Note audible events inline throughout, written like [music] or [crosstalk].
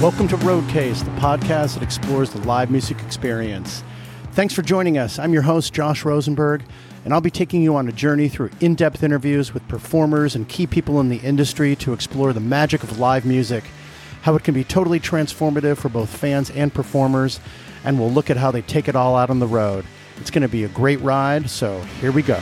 Welcome to Roadcase, the podcast that explores the live music experience. Thanks for joining us. I'm your host, Josh Rosenberg, and I'll be taking you on a journey through in depth interviews with performers and key people in the industry to explore the magic of live music, how it can be totally transformative for both fans and performers, and we'll look at how they take it all out on the road. It's going to be a great ride, so here we go.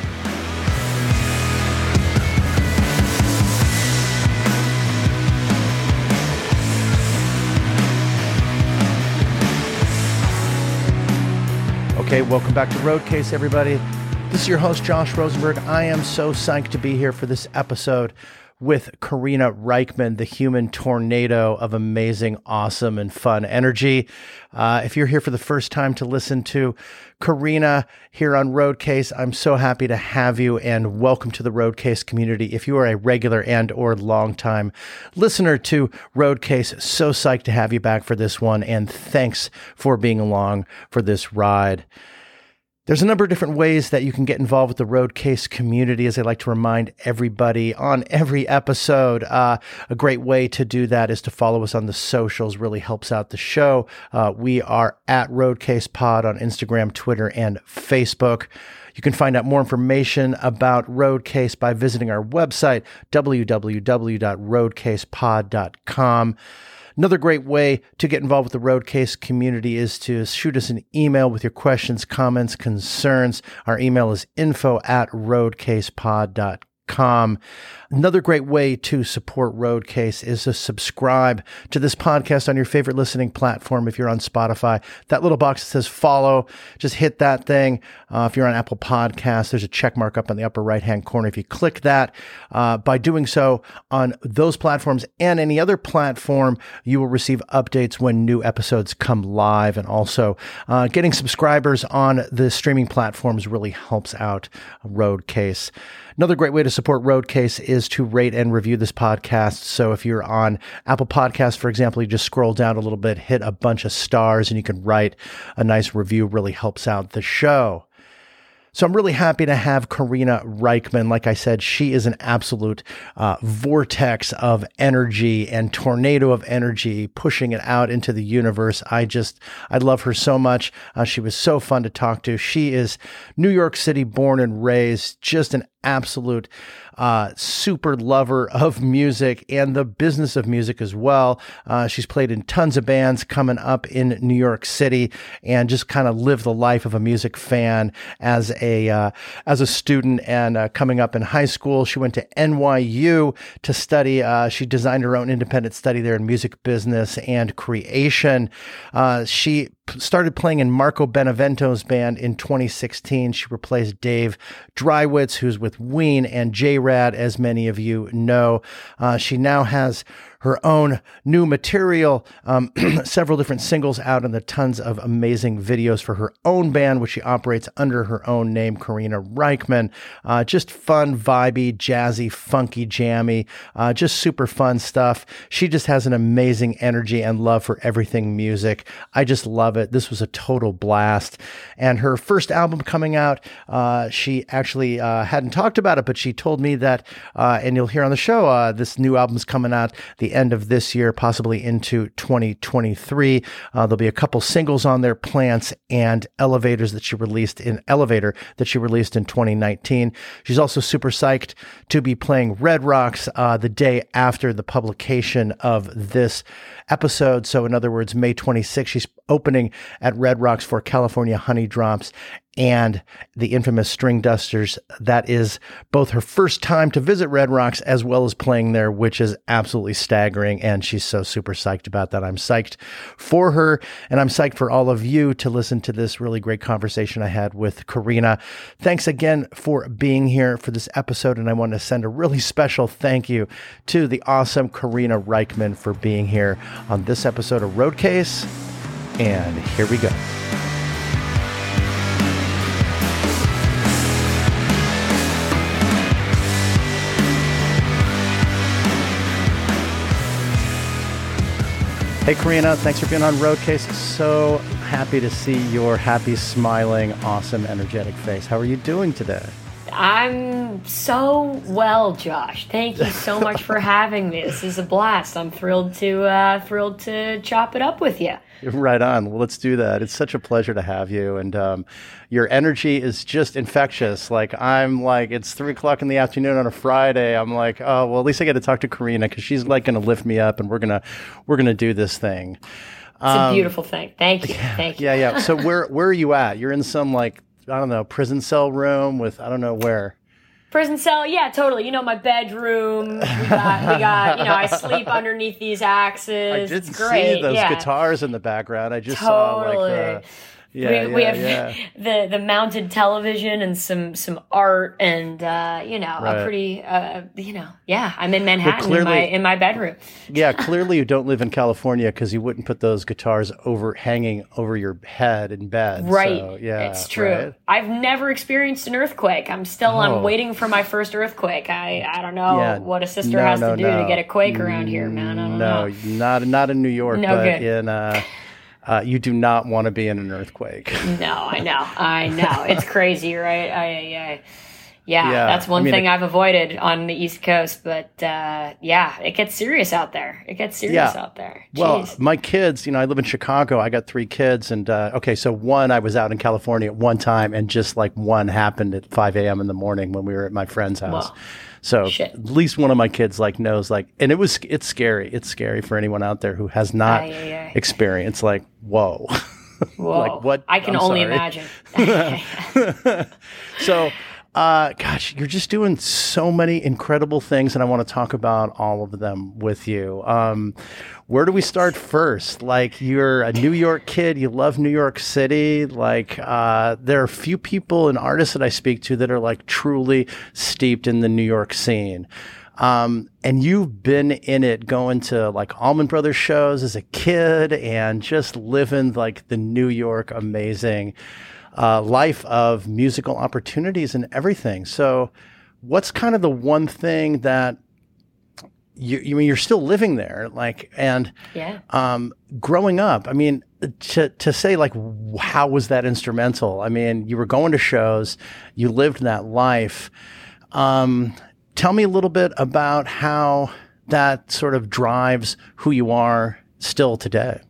Okay, welcome back to Roadcase, everybody. This is your host, Josh Rosenberg. I am so psyched to be here for this episode with Karina Rykman, the human tornado of amazing, awesome, and fun energy. Uh, if you're here for the first time to listen to Karina here on Roadcase, I'm so happy to have you and welcome to the Roadcase community. If you are a regular and or longtime listener to Roadcase, so psyched to have you back for this one, and thanks for being along for this ride. There's a number of different ways that you can get involved with the Roadcase community, as I like to remind everybody on every episode. Uh, a great way to do that is to follow us on the socials, really helps out the show. Uh, we are at Roadcase Pod on Instagram, Twitter, and Facebook. You can find out more information about Roadcase by visiting our website, www.roadcasepod.com. Another great way to get involved with the Roadcase community is to shoot us an email with your questions, comments, concerns. Our email is info at roadcasepod.com. Another great way to support Roadcase is to subscribe to this podcast on your favorite listening platform. If you're on Spotify, that little box that says follow, just hit that thing. Uh, if you're on Apple Podcasts, there's a check mark up in the upper right hand corner. If you click that, uh, by doing so on those platforms and any other platform, you will receive updates when new episodes come live. And also, uh, getting subscribers on the streaming platforms really helps out Roadcase. Another great way to support Roadcase is to rate and review this podcast. So if you're on Apple Podcasts, for example, you just scroll down a little bit, hit a bunch of stars, and you can write a nice review. Really helps out the show. So I'm really happy to have Karina Rykman. Like I said, she is an absolute uh, vortex of energy and tornado of energy, pushing it out into the universe. I just, I love her so much. Uh, she was so fun to talk to. She is New York City born and raised, just an absolute uh, super lover of music and the business of music as well. Uh, she's played in tons of bands coming up in New York City and just kind of lived the life of a music fan as a uh, as a student and uh, coming up in high school. She went to NYU to study. Uh, she designed her own independent study there in music business and creation. Uh, she started playing in Marco Benevento's band in 2016. She replaced Dave Dreiwitz, who's with Ween, and JRAD, as many of you know. Uh, she now has her own new material, um, [clears throat] several different singles out, and the tons of amazing videos for her own band, which she operates under her own name, Karina Rykman. Uh, just fun, vibey, jazzy, funky, jammy, uh, just super fun stuff. She just has an amazing energy and love for everything music. I just love it. This was a total blast. And her first album coming out, uh, she actually uh, hadn't talked about it, but she told me that, uh, and you'll hear on the show, uh, this new album's coming out the end of this year, possibly into 2023. Uh, there'll be a couple singles on there, Plants and Elevators that she released in Elevator that she released in 2019. She's also super psyched to be playing Red Rocks uh, the day after the publication of this episode. So, in other words, May 26th, she's opening at Red Rocks for California Honeydrops and the infamous Stringdusters. That is both her first time to visit Red Rocks as well as playing there, which is absolutely staggering. And she's so super psyched about that. I'm psyched for her, and I'm psyched for all of you to listen to this really great conversation I had with Karina. Thanks again for being here for this episode. And I want to send a really special thank you to the awesome Karina Rykman for being here on this episode of Roadcase. And here we go. Hey, Karina, thanks for being on Roadcase. So happy to see your happy, smiling, awesome, energetic face. How are you doing today? I'm so well, Josh. Thank you so [laughs] much for having me. This is a blast. I'm thrilled to uh, thrilled to chop it up with you. Right on. Well, let's do that. It's such a pleasure to have you, and um, your energy is just infectious. Like I'm like it's three o'clock in the afternoon on a Friday. I'm like, oh well, at least I get to talk to Karina because she's like going to lift me up, and we're gonna we're gonna do this thing. It's um, a beautiful thing. Thank you. Thank you. Yeah, yeah. So [laughs] where where are you at? You're in some like I don't know prison cell room with I don't know where. Prison cell, yeah, totally. You know, my bedroom. We got, we got. You know, I [laughs] sleep underneath these axes. I did it's great. see those yeah. guitars in the background. I just totally. saw like the yeah, we, we have yeah. [laughs] the the mounted television and some some art and uh, you know right. a pretty uh, you know yeah I'm in Manhattan clearly, in my in my bedroom. yeah, [laughs] clearly you don't live in California because you wouldn't put those guitars over hanging over your head in bed. Right. So, yeah, it's true. Right? I've never experienced an earthquake. I'm still oh. I'm waiting for my first earthquake. I I don't know yeah. what a sister no, has no, to do no. to get a quake around here, man. I don't no, know. not not in New York, no but good. in. Uh, uh, you do not want to be in an earthquake. no, I know, I know. [laughs] It's crazy, right? I, I, yeah, yeah, that's one I mean, thing it, I've avoided on the East Coast. But uh, yeah, it gets serious out there. It gets serious yeah. out there. Jeez. Well, my kids, you know, I live in Chicago. I got three kids, and uh, okay, so one, I was out in California at one time, and just like one happened at 5 a.m. in the morning when we were at my friend's house. So Shit. at least one of my kids like knows like, and it was it's scary. It's scary for anyone out there who has not aye, aye, aye. experienced like whoa. [laughs] Whoa. like what? I can I'm only sorry. imagine. [laughs] [laughs] so uh, gosh, you're just doing so many incredible things, and I want to talk about all of them with you. Um, where do we start first? Like, you're a New York kid, you love New York City. Like, uh, there are few people and artists that I speak to that are like truly steeped in the New York scene. Um, and you've been in it going to like Allman Brothers shows as a kid and just living like the New York amazing uh, life of musical opportunities and everything. So, what's kind of the one thing that you, you mean you're still living there, like, and yeah, um, growing up. I mean, to to say like, how was that instrumental? I mean, you were going to shows, you lived that life. Um, tell me a little bit about how that sort of drives who you are still today.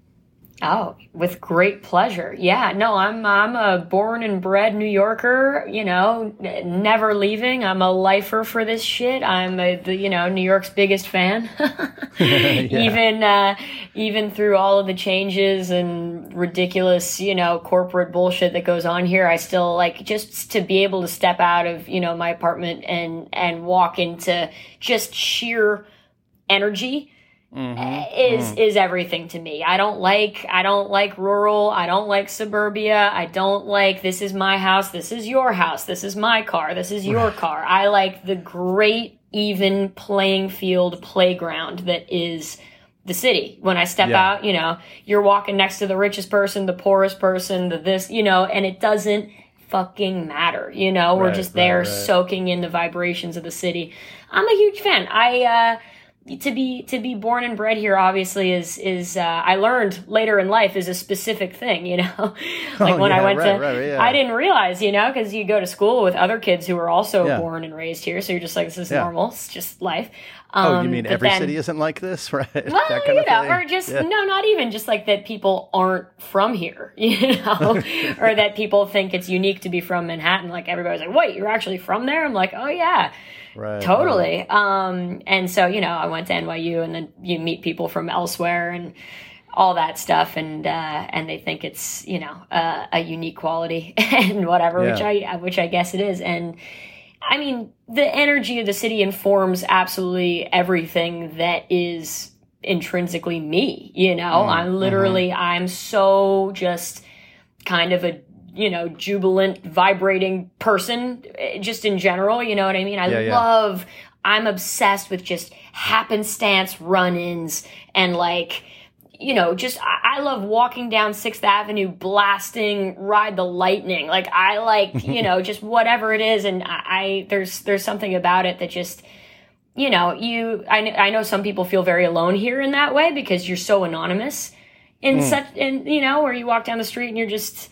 Oh, with great pleasure. Yeah, no, I'm I'm a born and bred New Yorker. You know, never leaving. I'm a lifer for this shit. I'm a, the you know New York's biggest fan. [laughs] [laughs] yeah. Even uh, even through all of the changes and ridiculous you know corporate bullshit that goes on here, I still like just to be able to step out of you know my apartment and and walk into just sheer energy Mm-hmm. is mm. is everything to me. I don't like I don't like rural. I don't like suburbia. I don't like this is my house. This is your house. This is my car. This is your [laughs] car. I like the great even playing field playground that is the city. When I step yeah. out, you know, you're walking next to the richest person, the poorest person, the this, you know, and it doesn't fucking matter. You know, we're just there right, right. soaking in the vibrations of the city. I'm a huge fan. I uh to be to be born and bred here obviously is is uh, I learned later in life is a specific thing you know [laughs] like oh, when yeah, I went right, to right, yeah. I didn't realize you know because you go to school with other kids who are also yeah. born and raised here so you're just like this is normal it's just life um, oh you mean every then, city isn't like this [laughs] right well you know or just no not even just like that people aren't from here [laughs] you know [laughs] or that people think it's unique to be from Manhattan like everybody's like wait you're actually from there I'm like oh yeah Right. Totally. Right. Um, and so, you know, I went to NYU and then you meet people from elsewhere and all that stuff. And, uh, and they think it's, you know, uh, a unique quality and whatever, yeah. which I, which I guess it is. And I mean, the energy of the city informs absolutely everything that is intrinsically me, you know, mm, I'm literally, mm-hmm. I'm so just kind of a you know, jubilant, vibrating person, eh, just in general. You know what I mean? I yeah, yeah. love, I'm obsessed with just happenstance run ins and like, you know, just I, I love walking down Sixth Avenue, blasting "Ride the Lightning." Like I like, [laughs] you know, just whatever it is, and I, I there's there's something about it that just, you know, you I I know some people feel very alone here in that way because you're so anonymous in mm. such and you know where you walk down the street and you're just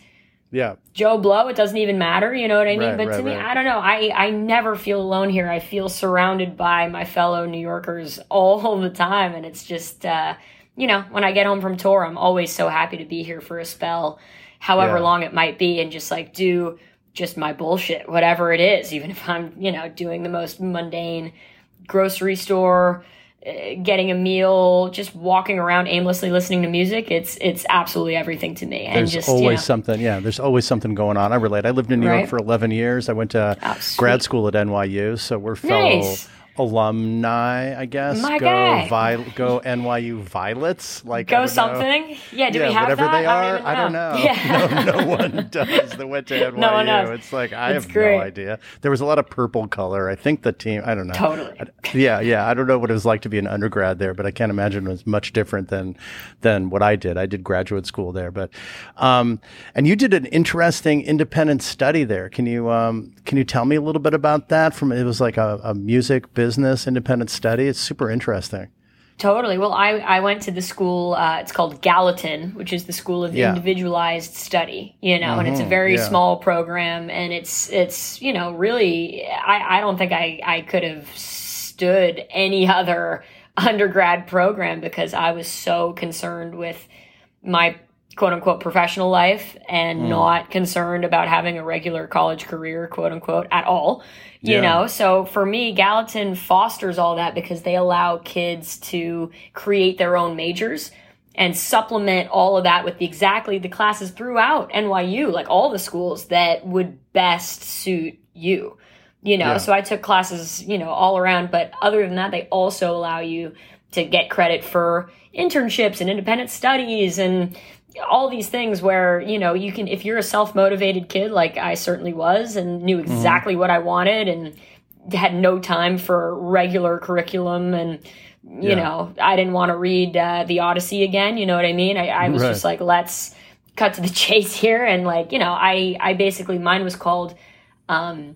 Yeah. Joe Blow, it doesn't even matter, you know what I mean? Right, but right, to me, right. I don't know. I, I never feel alone here. I feel surrounded by my fellow New Yorkers all [laughs] the time. And it's just, uh, you know, when I get home from tour, I'm always so happy to be here for a spell, however Yeah. long it might be, and just like do just my bullshit, whatever it is, even if I'm, you know, doing the most mundane grocery store, uh, getting a meal, just walking around aimlessly listening to music. It's it's absolutely everything to me. And There's just always you know, something. Yeah, there's always something going on. I relate. I lived in New York for 11 years. I went to Oh, grad school at NYU, so we're fellow Nice. Alumni, I guess. My go guy. Vi- go NYU Violets. Like I go don't know. something. Yeah, do yeah, we have whatever that? they I are, don't, even I don't know. Yeah. [laughs] No, no one [laughs] does that went to NYU. No one knows. It's like I It's have great. no idea. There was a lot of purple color. I think the team. I don't know. Totally. I- yeah, yeah. I don't know what it was like to be an undergrad there, but I can't imagine it was much different than than what I did. I did graduate school there, but um, and you did an interesting independent study there. Can you um, can you tell me a little bit about that? From it was like a, a music business independent study. It's super interesting. Totally. Well, I, I went to the school, uh, it's called Gallatin, which is the School of Yeah. Individualized Study, you know, and it's a very yeah. small program and it's, it's, you know, really, I, I don't think I, I could have stood any other [laughs] undergrad program because I was so concerned with my quote unquote professional life and Hmm. not concerned about having a regular college career, quote unquote, at all. You Yeah. know, so for me, Gallatin fosters all that because they allow kids to create their own majors and supplement all of that with the, exactly the classes throughout NYU, like all the schools that would best suit you. You know, Yeah. so I took classes, you know, all around, but other than that, they also allow you to get credit for internships and independent studies and all these things where you know you can if you're a self-motivated kid like i certainly was and knew exactly what i wanted and had no time for regular curriculum and you Yeah. know i didn't want to read uh, the odyssey again you know what i mean i, I was Right. just like let's cut to the [laughs] chase here and like you know i i basically mine was called um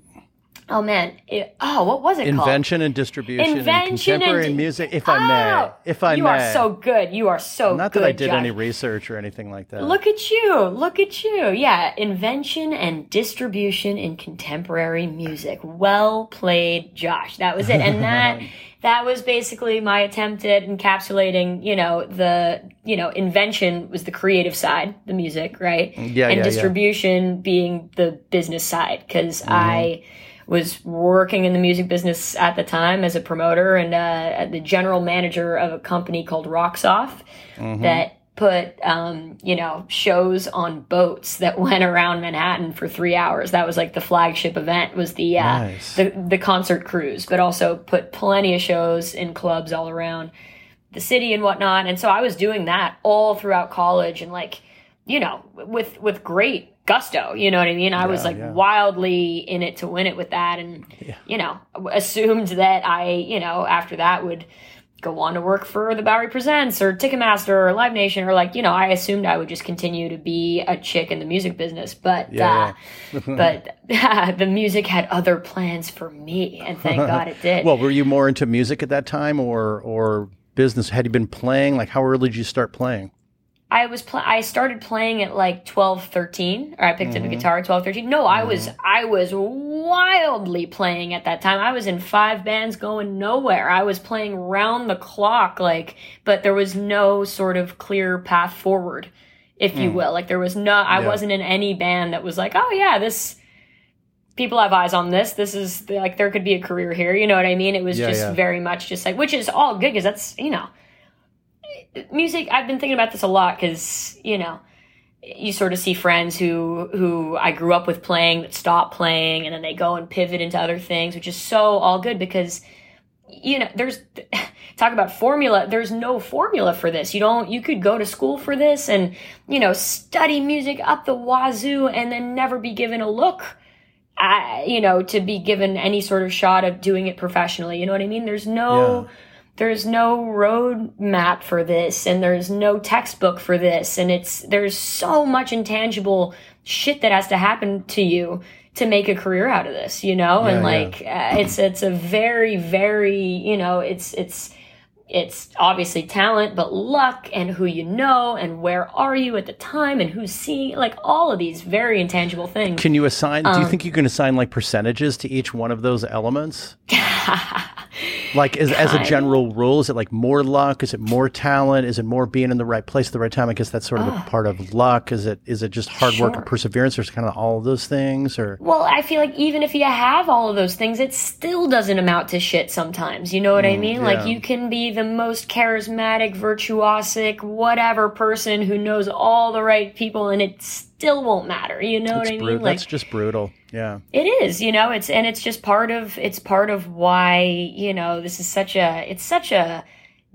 oh man it, oh what was it called Invention and distribution Invention in contemporary and- music, if I may. Oh, If I you may. You are so good you are so Not good that I did Josh. any research or anything like that. Look at you. Look at you. Yeah. Invention and distribution in contemporary music. Well played, Josh. That was it. And [laughs] that, that was basically my attempt at encapsulating, you know, the, you know, invention was the creative side, the music, right? Yeah, And yeah, yeah. distribution being the business side. because Mm-hmm. I, was working in the music business at the time as a promoter and uh, the general manager of a company called Rocks Off Mm-hmm. that put um, you know shows on boats that [laughs] went around Manhattan for three hours. That was like the flagship event was the uh, Nice. the the concert cruise, but also put plenty of shows in clubs all around the city and whatnot. And so I was doing that all throughout college and like you know with with great gusto. You know what I mean? I was like yeah. wildly in it to win it with that, and you know assumed that I you know after that would go on to work for the Bowery Presents or Ticketmaster or Live Nation or like you know I assumed I would just continue to be a chick in the music business, but Yeah, uh, [laughs] but [laughs] the music had other plans for me, and thank [laughs] God it did. Well, were you more into music at that time or or business? Had you been playing? Like, how early did you start playing? I was pl- I started playing at like 12, 13, or I picked Mm-hmm. up a guitar at 12, 13. No, I was I was wildly playing at that time. I was in five bands going nowhere. I was playing round the clock like but there was no sort of clear path forward, if you will. Like there was no I. Yeah. wasn't in any band that was like, "Oh yeah, this people have eyes on this. This is like there could be a career here." You know what I mean? It was Yeah, just yeah. very much just like which is all good cuz that's, you know, music i've been thinking about this a lot because you know you sort of see friends who who i grew up with playing that stop playing and then they go and pivot into other things which is so all good because you know there's [laughs] talk about formula there's no formula for this. You don't you could go to school for this and you know study music up the wazoo and then never be given a look at, you know to be given any sort of shot of doing it professionally. You know what i mean? There's no Yeah. There's no road map for this and there's no textbook for this and it's there's so much intangible shit that has to happen to you to make a career out of this you know and Yeah, yeah. like uh, it's it's a very very you know it's it's it's obviously talent, but luck and who you know and where are you at the time and who's seeing like all of these very intangible things. Can you assign? Um, do you think you can assign like percentages to each one of those elements? [laughs] like as, as a general rule, is it like more luck? Is it more talent? Is it more being in the right place at the right time? I guess that's sort of oh, a part of luck. Is it is it just hard sure. work and perseverance, or kind of all of those things? Or well, I feel like even if you have all of those things, it still doesn't amount to shit. Sometimes, you know what mm, I mean? Yeah. Like you can be the most charismatic, virtuosic, whatever person who knows all the right people, and it still won't matter. You know it's what I mean? Like, that's just brutal. Yeah. It is, you know, it's and it's just part of it's part of why, you know, this is such a it's such a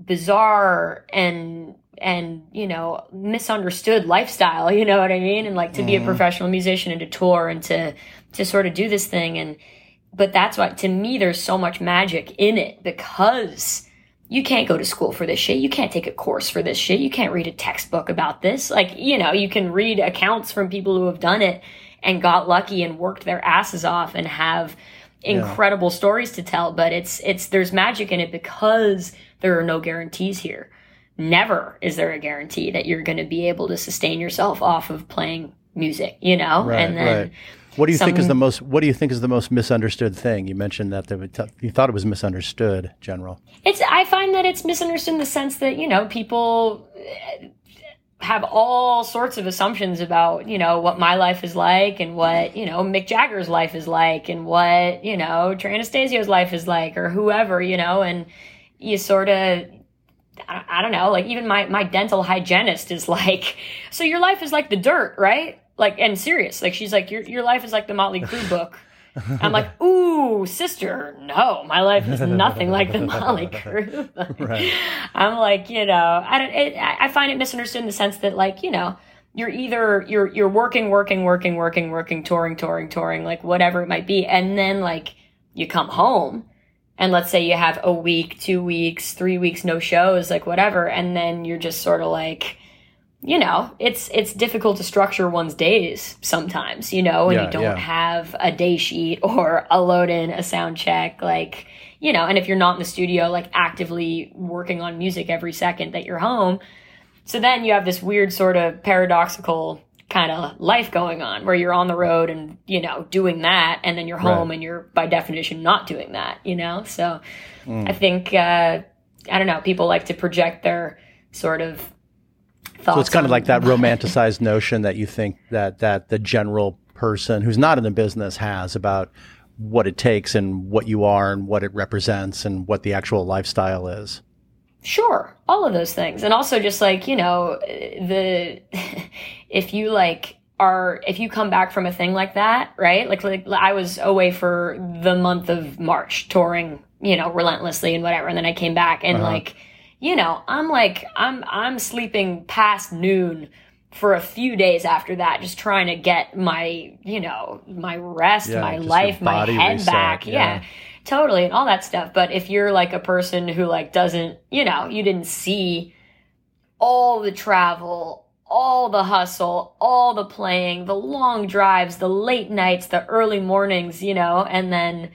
bizarre and and you know misunderstood lifestyle you know what i mean and like to mm. be a mm-hmm. professional musician and to tour and to to sort of do this thing and but that's why to me there's so much magic in it because you can't go to school for this shit. You can't take a course for this shit. You can't read a textbook about this. Like, you know, you can read accounts from people who have done it and got lucky and worked their asses off and have incredible yeah. stories to tell, but it's it's there's magic in it because there are no guarantees here. Never is there a guarantee that you're going to be able to sustain yourself off of playing music, you know? Right, and then right. What do you Some, think is the most? What do you think is the most misunderstood thing? You mentioned that the, you thought it was misunderstood, General. It's. I find that it's misunderstood in the sense that you know people eh, have all sorts of assumptions about you know what my life is like and what you know Mick Jagger's life is like and what you know Trey Anastasio's life is like or whoever you know and you sort of I, I don't know like even my my dental hygienist is like [laughs] so your life is like the dirt right like and serious. Like she's like, your your life is like the Motley Crue book. I'm like, [laughs] ooh, sister, no, my life is nothing like the Motley [laughs] Crue. right. I'm like, you know, I don't. It, I find it misunderstood in the sense that, like, you know, you're either you're you're working, working, working, working, working, touring, touring, touring, like whatever it might be, and then like you come home, and let's say you have a week, two weeks, three weeks, no shows, like whatever, and then you're just sort of like you know, it's it's difficult to structure one's days sometimes, you know, when yeah, you don't yeah. have a day sheet [laughs] or a load in, a sound check, like, you know, and if you're not in the studio like actively working on music every second that you're home, so then you have this weird sort of paradoxical kind of life going on where you're on the road and, you know, doing that and then you're home right. and you're by definition not doing that, you know? So mm. I think uh I don't know, people like to project their sort of so it's kind of like [laughs] that romanticized notion that you think that that the general person who's not in the business has about what it takes and what you are and what it represents and what the actual lifestyle is. Sure, all of those things. And also just like, you know, the [laughs] if you like are if you come back from a thing like that, right? Like like I was away for the month of March touring, you know, relentlessly and whatever, and then I came back and uh-huh. like you know, I'm like, I'm, I'm sleeping past noon for a few days after that, just trying to get my, you know, my rest, yeah, my life, my head reset, back. Yeah. yeah. Totally. And all that stuff. But if you're like a person who like doesn't, you know, you didn't see all the travel, all the hustle, all the playing, the long drives, the late nights, the early mornings, you know, and then,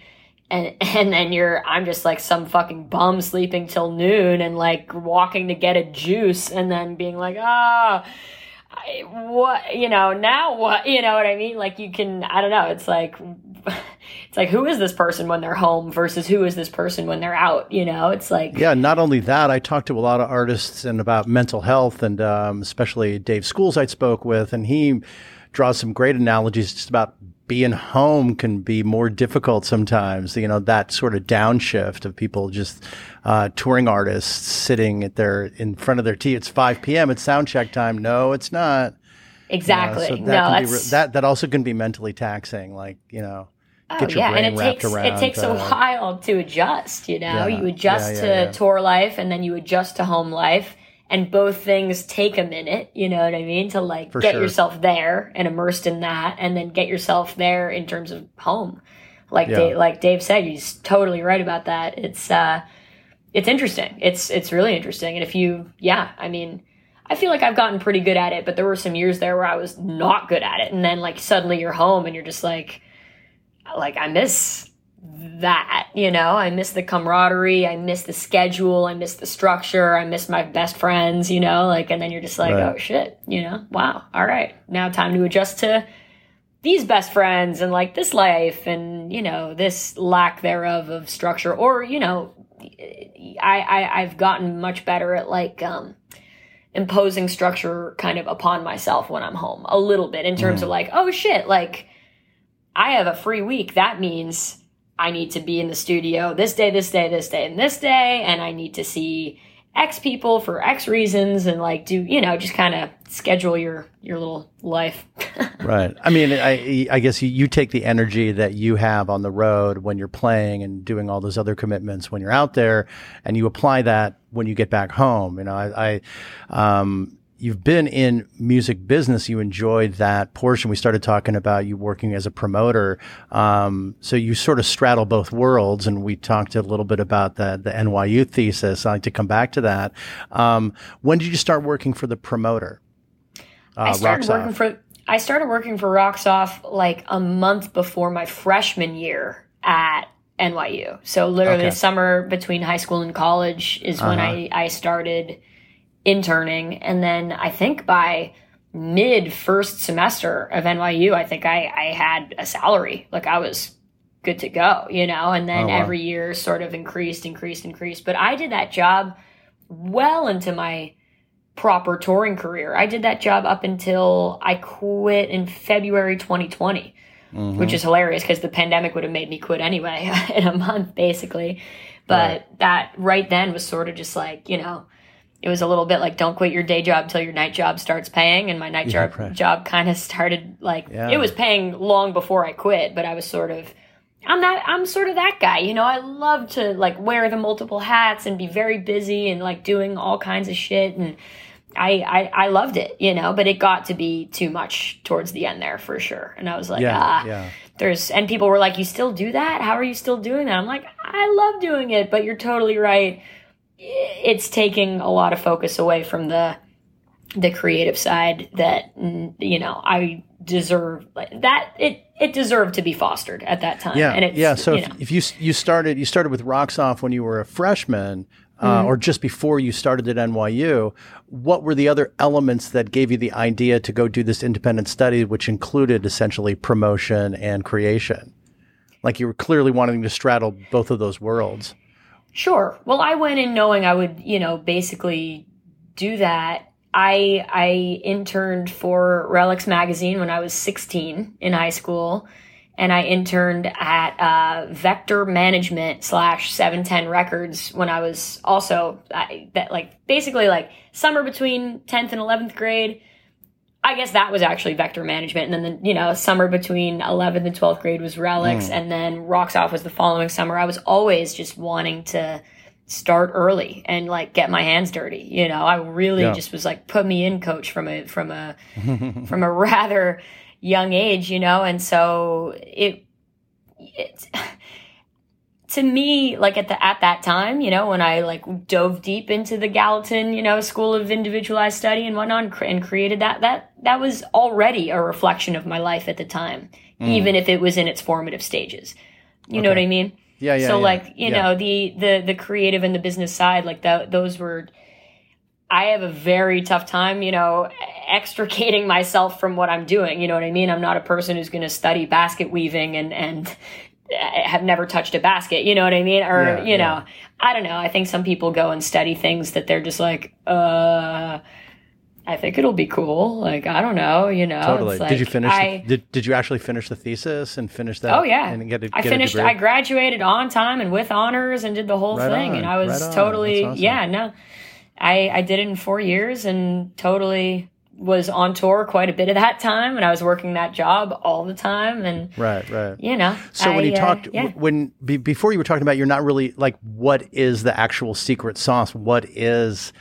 and [laughs] and then you're I'm just like some fucking bum sleeping till noon and like walking to get a juice and then being like ah what you know now what? [laughs] You know what I mean? Like you can I don't know it's like [laughs] it's like who is this person when they're home versus who is this person when they're out? You know it's like yeah not only that I talked to a lot of artists and about mental health and um, especially Dave Schools I spoke with and he draws some great analogies just about being home can be more difficult sometimes. You know, that sort of downshift of people just uh, touring artists sitting at their in front of their TV. It's 5 p.m. It's sound check time. No, it's not. Exactly. You know, so that no, re- that that also can be mentally taxing. Like you know. Oh, get your yeah, brain and it takes around, it takes uh, a while to adjust. You know, yeah, you adjust yeah, to tour life, and then you adjust to home life, and both things take a minute, you know what I mean? To like For get sure. yourself there and immersed in that and then get yourself there in terms of home. Like yeah. Dave, like Dave said, he's totally right about that. It's uh it's interesting. It's it's really interesting. And if you yeah, I mean, I feel like I've gotten pretty good at it, but there were some years there where I was not good at it. And then like suddenly you're home and you're just like like I miss that, you know, I miss the camaraderie, I miss the schedule, I miss the structure, I miss my best friends, you know, like, and then you're just like, right. oh shit, you know, wow, all right, now time to adjust to these best friends and like this life and, you know, this lack thereof of structure. Or, you know, I, I I've gotten much better at like, um, imposing structure kind of upon myself when I'm home a little bit in terms mm. of like, oh shit, like I have a free week. That means I need to be in the studio this day, this day, this day, and this day, and I need to see X people for X reasons and like do, you know, just kind of schedule your your little life. [laughs] right. I mean, I I guess you, you take the energy that you have on the road when you're playing and doing all those other commitments when you're out there, and you apply that when you get back home. You know, I, I um, you've been in music business. You enjoyed that portion. We started talking about you working as a promoter. Um, so you sort of straddle both worlds. And we talked a little bit about the, the NYU thesis. I like to come back to that. Um, when did you start working for the promoter? Uh, I started working off? for, I started working for Rocks Off like a month before my freshman year at NYU. So literally okay. the summer between high school and college is uh-huh. when I, I started interning. And then I think by mid first semester of NYU, I think I, I had a salary. Like I was good to go, you know, and then oh, wow. every year sort of increased, increased, increased. But I did that job well into my proper touring career. I did that job up until I quit in February 2020, mm-hmm. which is hilarious because the pandemic would have made me quit anyway [laughs] in a month, basically. But right. that right then was sort of just like, you know, it was a little bit like don't quit your day job till your night job starts paying and my night yeah, job right. job kind of started like yeah. it was paying long before I quit but I was sort of I'm that I'm sort of that guy you know I love to like wear the multiple hats and be very busy and like doing all kinds of shit and I, I, I loved it, you know, but it got to be too much towards the end there for sure. And I was like, yeah, ah, yeah. there's, and people were like, you still do that? How are you still doing that? I'm like, I love doing it, but you're totally right it's taking a lot of focus away from the the creative side that you know I deserve that it it deserved to be fostered at that time. Yeah, and yeah. So you if, know. if, you you started you started with Rocks Off when you were a freshman, uh, mm-hmm. or just before you started at NYU, what were the other elements that gave you the idea to go do this independent study, which included essentially promotion and creation? Like you were clearly wanting to straddle both of those worlds. Sure. Well, I went in knowing I would, you know, basically do that. I I interned for Relix magazine when I was 16 in high school, and I interned at uh, Vector Management slash 710 Records when I was also I, that like basically like summer between 10th and 11th grade. I guess that was actually vector management. And then, the, you know, summer between 11th and 12th grade was relix. Mm. And then Rocks Off was the following summer. I was always just wanting to start early and like get my hands dirty. You know, I really yeah. just was like, put me in coach from a, from a, [laughs] from a rather young age, you know? And so it, it, to me, like at the at that time, you know, when I like dove deep into the Gallatin, you know, School of Individualized Study and whatnot, and created that, that that was already a reflection of my life at the time, mm. even if it was in its formative stages. You okay. know what I mean? Yeah, yeah. So yeah. like, you yeah. know, the the the creative and the business side, like that, those were. I have a very tough time, you know, extricating myself from what I'm doing. You know what I mean? I'm not a person who's going to study basket weaving and and have never touched a basket, you know what I mean? Or, yeah, you know, yeah. I don't know. I think some people go and study things that they're just like, uh, I think it'll be cool. Like, I don't know, you know. Totally. Like, did you finish, I, the, did, did you actually finish the thesis and finish that? Oh, yeah. And get a, I finished, I graduated on time and with honors and did the whole right thing. On, and I was right totally, awesome. yeah, no. I, I did it in four years and totally was on tour quite a bit of that time and I was working that job all the time and right right. you know so I, when you uh, talked yeah. when be, before you were talking about you're not really like what is the actual secret sauce? What is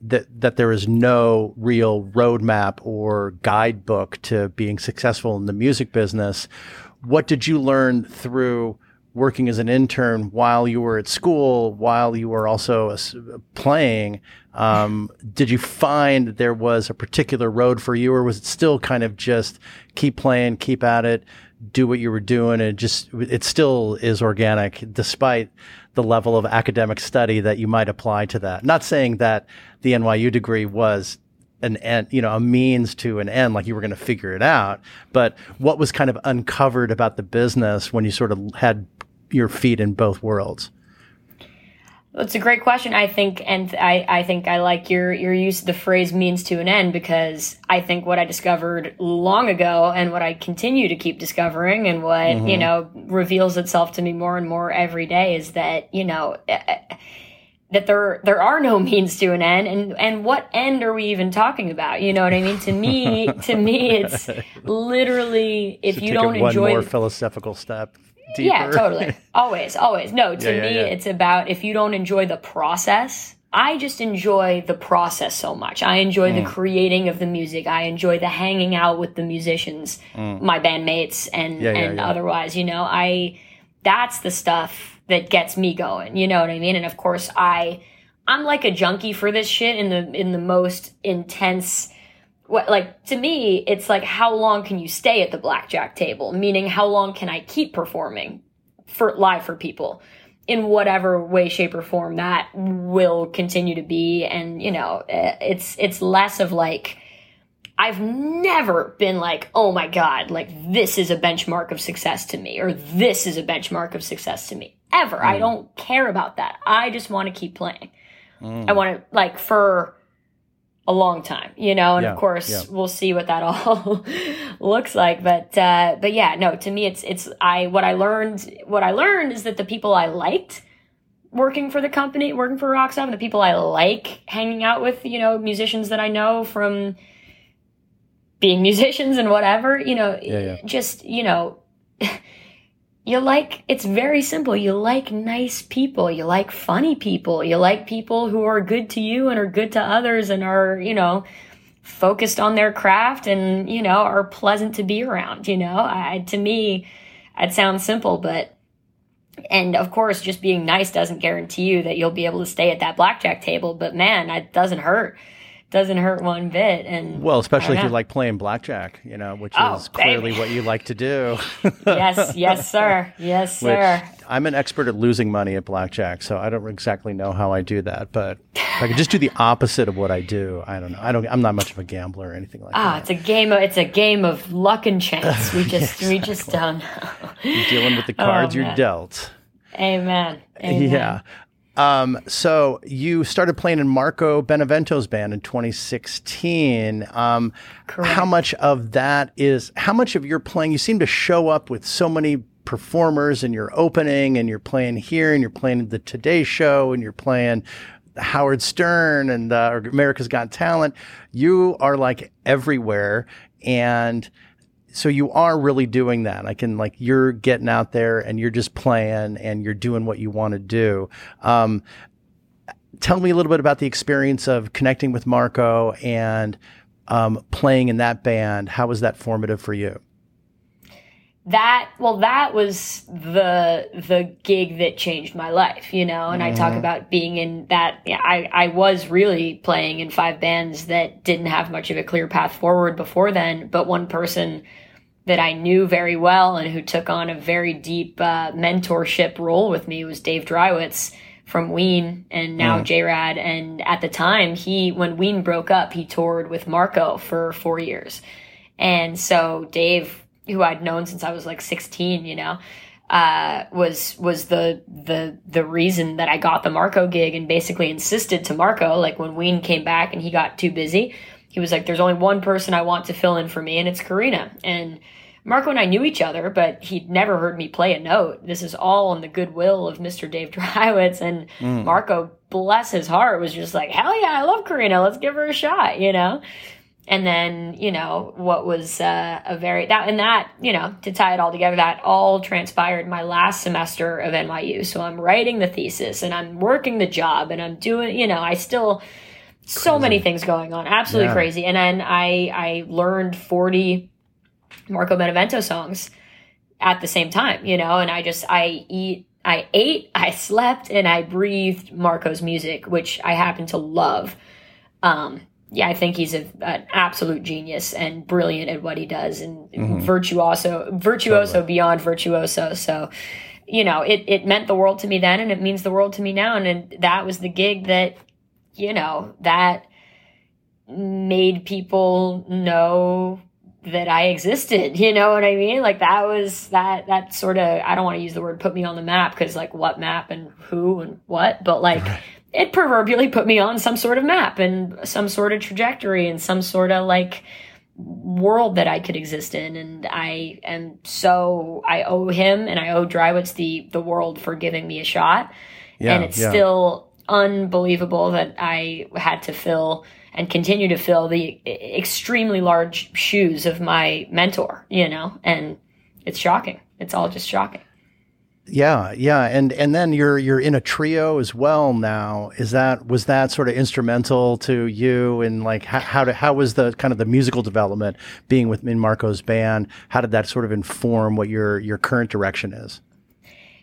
that that there is no real roadmap or guidebook to being successful in the music business? What did you learn through working as an intern while you were at school, while you were also playing. Um, did you find there was a particular road for you, or was it still kind of just keep playing, keep at it, do what you were doing, and just it still is organic despite the level of academic study that you might apply to that? Not saying that the NYU degree was an end, you know, a means to an end, like you were going to figure it out. But what was kind of uncovered about the business when you sort of had your feet in both worlds? It's a great question, I think, and I, I think I like your your use of the phrase "means to an end" because I think what I discovered long ago and what I continue to keep discovering and what mm-hmm. you know reveals itself to me more and more every day is that you know eh, eh, that there there are no [laughs] means to an end. And and what end are we even talking about? You know what i mean? To me to me it's [laughs] literally if you don't enjoy one more philosophical step deeper. yeah totally [laughs] always always no to yeah, yeah, me yeah. it's about if you don't enjoy the process I just enjoy the process so much. I enjoy mm. the creating of the music. I enjoy the hanging out with the musicians, mm. my bandmates, and and otherwise. You know, I that's the stuff that gets me going. You know what I mean? And of course, I I'm like a junkie for this shit in the in the most intense what like to me it's like how long can you stay at the blackjack table meaning how long can i keep performing for live for people in whatever way shape or form that will continue to be and you know eh, it's it's less of like I've never been like, oh my God, like this is a benchmark of success to me, or this is a benchmark of success to me. Ever. Mm. I don't care about that. I just want to keep playing. Mm. I want to, like, for a long time, you know, and yeah, of course yeah. we'll see what that [laughs] all looks like. But, uh, but yeah, no, to me, it's, it's, I, what I learned, what I learned is that the people I liked working for the company, working for Rocks Off, the people I like hanging out with, you know, musicians that I know from, being [laughs] musicians and whatever, you know, yeah. just, you know, [laughs] you like, it's very simple. You like nice people. You like funny people. You like people who are good to you and are good to others and are, you know, focused on their craft and, you know, are pleasant to be around, you know, I, to me, it sounds simple, but, and of course, just being nice doesn't guarantee you that you'll be able to stay at that blackjack table, but man, it doesn't hurt doesn't hurt one bit. And well, especially if you like playing blackjack, you know, which oh, is clearly baby. what you like to do. [laughs] yes, yes, sir. Yes, [laughs] sir. Which, I'm an expert at losing money at blackjack, so I don't exactly know how I do that. But if I could just do the opposite of what I do, I don't know. I don't. I'm not much of a gambler or anything like ah, that. Ah, it's a game. Of, it's a game of luck and chance. We [laughs] just, exactly. we just don't know. You're dealing with the cards oh, you're dealt. Amen. Amen. Yeah. Um, so you started playing in Marco Benevento's band in 2016. Um, how much of that is, how much of your playing, you seem to show up with so many performers and you're opening and you're playing here and you're playing the Today Show and you're playing Howard Stern and uh, America's Got Talent. You are like everywhere. And so you are really doing that. I can like you're getting out there and you're just playing and you're doing what you want to do. Um, tell me a little bit about the experience of connecting with Marco and um, playing in that band. How was that formative for you? that well that was the the gig that changed my life you know and mm-hmm. i talk mm-hmm. about being in that i i was really playing in five bands that didn't have much of a clear path forward before then but one person that i knew very well and who took on a very deep uh, mentorship role with me was dave Dreiwitz from Ween and now mm. JRAD. And at the time, he, when Ween broke up, he toured with Marco for four years. And so Dave who I'd known since I was like 16, you know, uh, was was the the the reason that I got the Marco gig and basically insisted to Marco, like when Ween came back and he got too busy, he was like, There's only one person I want to fill in for me, and it's Karina. And Marco and I knew each other, but he'd never heard me play a note. This is all on the goodwill of Mr. Dave [laughs] Dreiwitz. And mm. Marco, bless his heart, was just like, Hell yeah, I love Karina. Let's give her a shot, you know? and then you know what was uh, a very that and that you know to tie it all together that all transpired my last semester of NYU so I'm writing the thesis and I'm working the job and I'm doing you know I still so crazy. many things going on absolutely yeah. crazy and then I I learned 40 Marco Benevento songs at the same time, you know, and I just, I eat, I ate, [laughs] I slept, and I breathed Marco's music, which I happen to love. Um, yeah, I think he's a, an absolute genius and brilliant at what he does and mm-hmm. virtuoso, virtuoso totally. beyond virtuoso. So, you know, it, it meant the world to me then and it means the world to me now. And, and that was the gig that, you know, that made people know that I existed. You know what I mean? Like that was that that sort of I don't want to use the word put me on the map because like what map and who and what, but like it proverbially put me on some sort of map and some sort of trajectory and some sort of like world that I could exist in. And I am so I owe him and I owe Dreiwitz the the world for giving me a shot. Yeah, and it's yeah. still unbelievable that I had to fill and continue to fill the extremely large shoes of my mentor, you know, and it's shocking. It's all just shocking. Yeah, yeah, and and then you're you're in a trio as well now. Is that was that sort of instrumental to you and like how how, to, how was the kind of the musical development being with in Marco's band? How did that sort of inform what your your current direction is?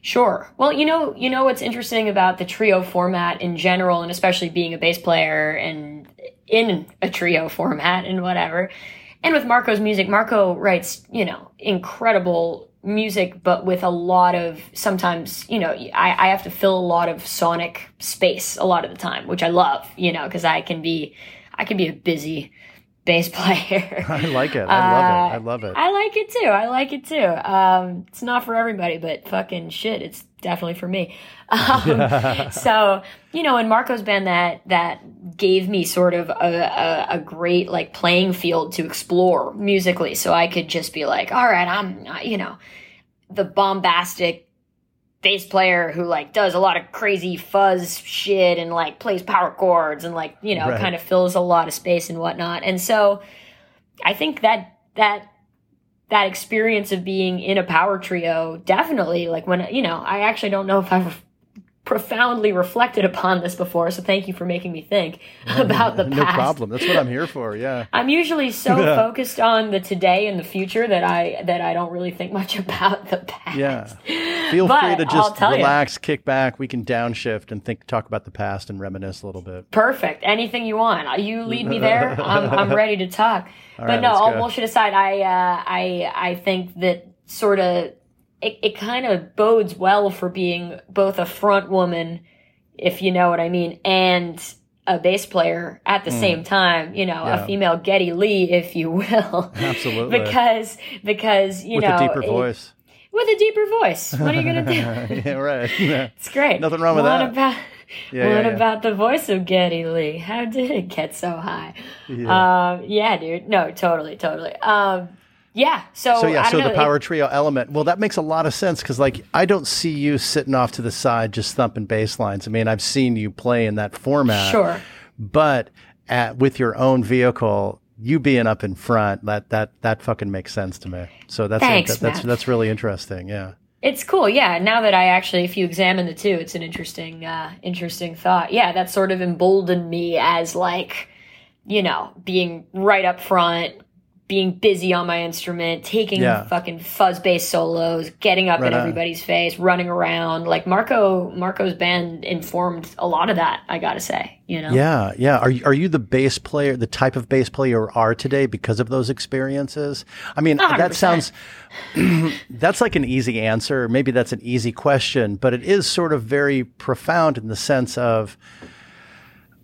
Sure. Well, you know, you know what's interesting about the trio format in general, and especially being a bass player and in a trio format and whatever. And with Marco's music, Marco writes, you know, incredible music, but with a lot of sometimes, you know, I, I have to fill a lot of sonic space a lot of the time, which I love, you know, because I can be, I can be a busy bass [laughs] player. [laughs] I like it. I love uh, it. I love it. I like it too. I like it too. Um, it's not for everybody, but fucking shit, it's definitely for me. [laughs] Um, so you know, in Marco's band, that that gave me sort of a, a, a, great like playing field to explore musically. So I could just be like, all right, I'm you know the bombastic bass player who like does a lot of crazy fuzz shit and like plays power chords and like you know right. kind of fills a lot of space and whatnot. And so I think that that that experience of being in a power trio definitely like when you know i actually don't know if i've profoundly reflected upon this before so thank you for making me think about the [laughs] past. no problem. That's what i'm here for yeah. I'm usually so [laughs] focused on the today and the future that i that i don't really think much [laughs] about the past. Yeah. Feel but free to just relax you. kick back. We can downshift and think talk about the past and reminisce a little bit. Perfect. Anything you want. You lead me there. I'm, I'm ready to talk. All but right, no all go. bullshit aside. I uh, i i think that sort of it, it kind of bodes well for being both a front woman, if you know what I mean, and a bass player at the mm. same time, you know, yeah. a female Geddy Lee, if you will. [laughs] Absolutely. because, because, you with know. With a deeper it, voice. With a deeper voice. What are you going to do? [laughs] yeah, right. [laughs] it's great. Nothing wrong with what that. About, yeah, what yeah, about the voice of Geddy Lee? How did it get so high? Yeah, um, yeah dude. No, totally, totally. Um, yeah. So, so yeah. So know, the power it, trio element. Well, that makes a lot of sense because, like, I don't see you sitting off to the side just thumping bass lines. I mean, I've seen you play in that format. Sure. But at, with your own vehicle, you being up in front, that that that fucking makes sense to me. So that's Thanks, that, that's that's really interesting. Yeah. It's cool, yeah. Now that I actually, if you examine the two, it's an interesting, uh, interesting thought. Yeah, that sort of emboldened me as like, you know, being right up front, being busy on my instrument, taking yeah. fucking fuzz bass solos, getting up right in on. everybody's face, running around. Like Marco, Marco's band informed a lot of that. I gotta say, you know. Yeah, yeah. Are you, are you the bass player, the type of bass player you are today because of those experiences? I mean, 100%. that sounds. [clears throat] that's like an easy answer. Maybe that's an easy question, but it is sort of very profound in the sense of.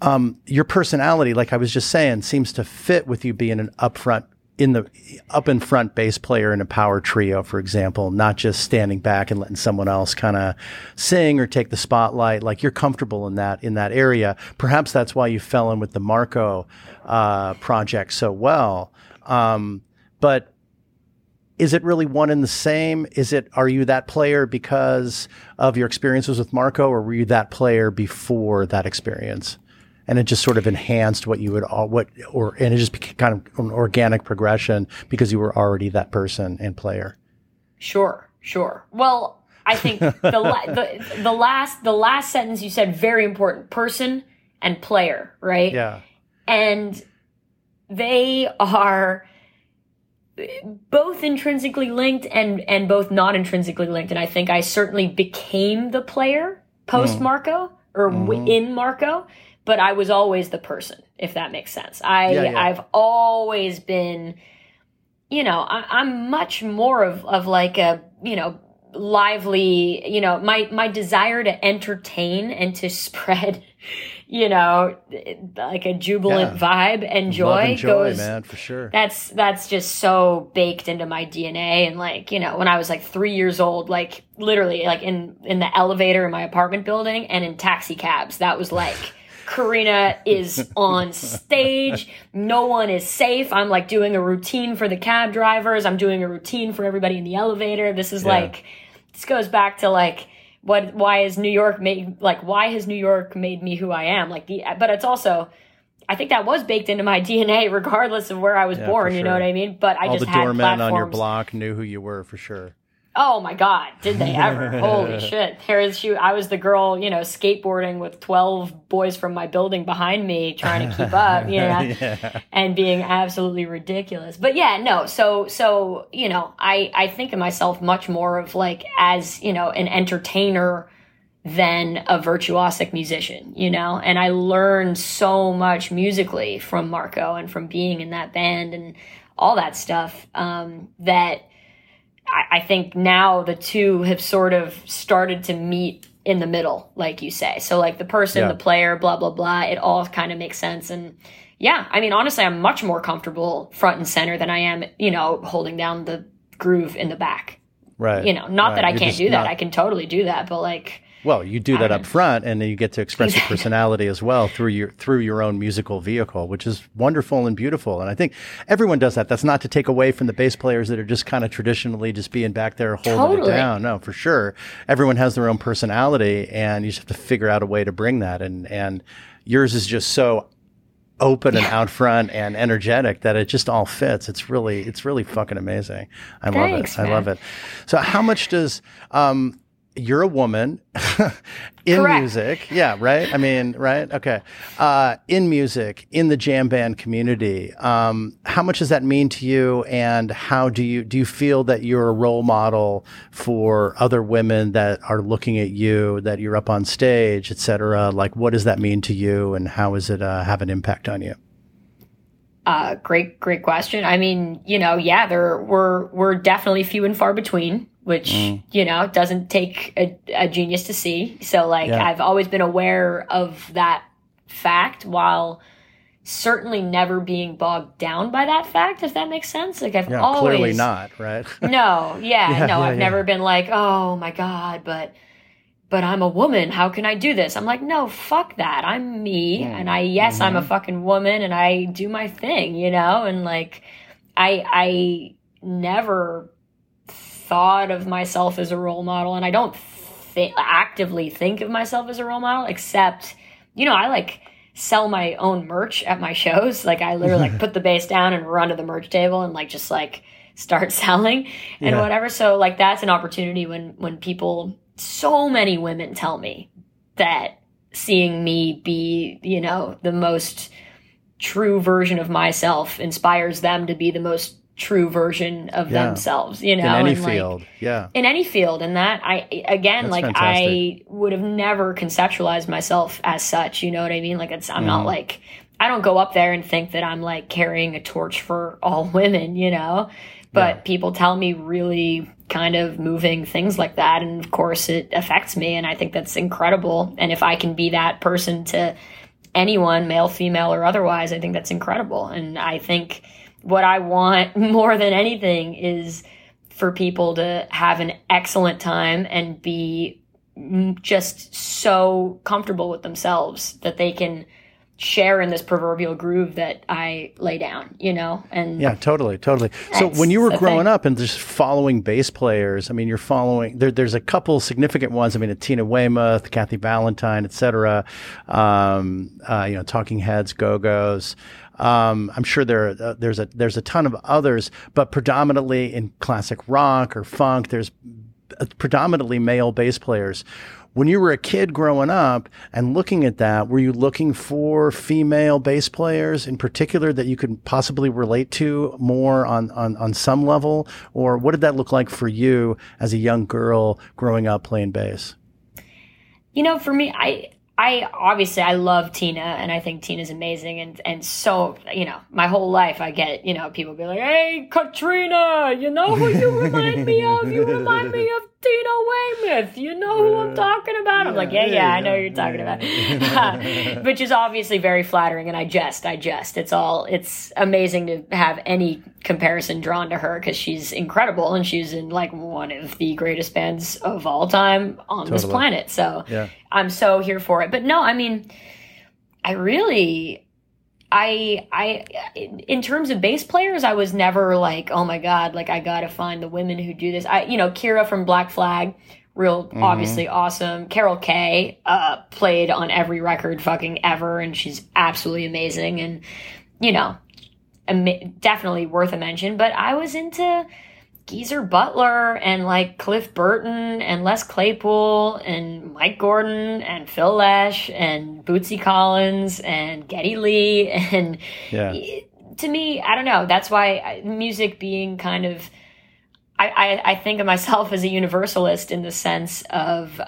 Um, your personality, like I was just saying, seems to fit with you being an upfront in the up in front bass player in a power trio, for example, not just standing back and letting someone else kind of sing or take the spotlight. Like you're comfortable in that in that area. Perhaps that's why you fell in with the Marco uh, project so well. Um, but is it really one and the same? Is it are you that player because of your experiences with Marco, or were you that player before that experience? And it just sort of enhanced what you would all what or and it just became kind of an organic progression because you were already that person and player. Sure, sure. Well, I think the, la- [laughs] the the last the last sentence you said very important person and player, right? Yeah. And they are both intrinsically linked and and both not intrinsically linked and i think i certainly became the player post Mm. marco or w in marco but i was always the person if that makes sense i Yeah, yeah. i've always been you know I, i'm much more of of like a you know lively you know my my desire to entertain and to [laughs] spread you know like a jubilant Yeah. vibe and joy, and joy, goes man, for sure. that's that's just so baked into my DNA and like you know when I was like 3 years old like literally like in in the elevator in my apartment building and in taxi cabs that was like Karina is [laughs] on stage. No one is safe. I'm like doing a routine for the cab drivers. I'm doing a routine for everybody in the elevator. This is Yeah. like this goes back to like what why is New York made like why has New York made me who I am? Like the but it's also I think that was baked into my [laughs] DNA regardless of where I was Yeah, born for you know what I mean? But I All just the had doormen on your block knew who you were for sure. Oh my god, did they ever? [laughs] Holy shit. Here is she I was the girl, you know, skateboarding with 12 boys from my building behind me trying to keep up, you [laughs] know yeah. and being absolutely ridiculous. But yeah, no. So so you know, I I think of myself much more of like as you know an entertainer than a virtuosic musician. You know, and I learned so much musically from Marco and from being in that band and all that stuff um, that I, I think now the two have sort of started to meet in the middle, like you say. So like the person, Yeah. the player, blah blah blah. It all kind of makes sense and. Yeah, I mean, honestly, I'm much more comfortable front and center than I am, you know, holding down the groove in the back. Right. You know, not right. that I You're can't do that. I can totally do that, but like, Well, you do that up front, and then you get to express your personality as well through your through your own musical vehicle, which is wonderful and beautiful. And I think everyone does that. That's not to take away from the bass players that are just kind of traditionally just being back there holding Totally. it down. No, for sure. Everyone has their own personality, and you just have to figure out a way to bring that. And and yours is just so open and out front and energetic that it just all fits. It's really it's really fucking amazing. I Thanks, love it. I love it. So how much does um you're a woman [laughs] in Correct. music. Yeah, right? I mean, right? Okay. Uh, in music, in the jam band community, um, how much does that mean to you? And how do you, do you feel that you're a role model for other women that are looking at you, that you're up on stage, et cetera? Like, what does that mean to you? And how does it uh, have an impact on you? Uh, great, great question. I mean, you know, yeah, there we're we're definitely few and far between, which you know doesn't take a, a genius to see. So, like, Yeah. I've always been aware of that fact, while certainly never being bogged down by that fact. If that makes sense, like I've Yeah, always clearly not, right? [laughs] No, yeah, [laughs] Yeah, no, I've never been like, oh my god, but but I'm a woman. How can I do this? I'm like, no, fuck that. I'm me, and I yes, I'm Mm-hmm. a fucking woman, and I do my thing, you know, and like, I I never thought of myself as a role model, and I don't thi- actively think of myself as a role model, except, you know, I like sell my own merch at my shows. [laughs] Like I literally like put the bass down and run to the merch table and like just like start [laughs] selling and Yeah. whatever. So like that's an opportunity when when people so many women tell me that seeing me be, you know, the most true version of myself inspires them to be the most true version of Yeah. themselves, you know, In any and, like, field. Yeah. in any field and that i again That's like fantastic. i would have never conceptualized myself as such you know what i mean like it's i'm Mm-hmm. not like i don't go up there and think that i'm like carrying a torch for all [laughs] women you know but Yeah. people tell me really kind of moving things like that and of course it affects me and i think that's incredible and if i can be that person to anyone male female or otherwise i think that's incredible and i think what i want [laughs] more than anything is for people to have an excellent time and be just so comfortable with themselves that they can share in this proverbial groove that I lay down, you know? And Yeah, totally, totally. So when you were growing thing. up and just following bass players, I mean, you're following. There, there's a couple significant ones. I mean, Tina Weymouth, Kathy Valentine, et cetera. Um, uh, you know, Talking Heads, Go Go's. Um, I'm sure there uh, there's a there's a ton of others, but predominantly in classic rock or funk, there's uh, predominantly male bass players. when you were a kid growing up and looking at that, were you looking for female bass players in particular that you could possibly relate to more on, on, on some level? Or what did that look like for you as a young girl growing up playing bass? You know, for me, I I obviously I love Tina and I think Tina's amazing and and so you know my whole life I get you know people be like hey Katrina you know who you [laughs] remind me of? You remind me of Tina Weymouth. You know who I'm talking about? I'm like yeah yeah I know who you're talking about. [laughs] Uh, which is obviously very flattering and I jest I jest. It's all it's amazing to have any comparison drawn to her because she's incredible and she's in like one of the greatest bands of all time on totally. this planet so yeah I'm so here for it. But no, I mean, I really, I, I, in terms of bass players, I was never like, oh my God, like I gotta find the women who do this. I, you know, Kira from Black Flag, real, mm-hmm. obviously awesome. Carol Kaye, uh, played on every record fucking ever, and she's absolutely amazing. And, you know, definitely worth a mention. But I was into, Geezer Butler and like Cliff Burton and Les Claypool and Mike Gordon and Phil Lesh and Bootsy Collins and Geddy Lee [laughs] and yeah. to me, I don't know. That's why music being kind of I, I, I think of myself as a universalist in the sense of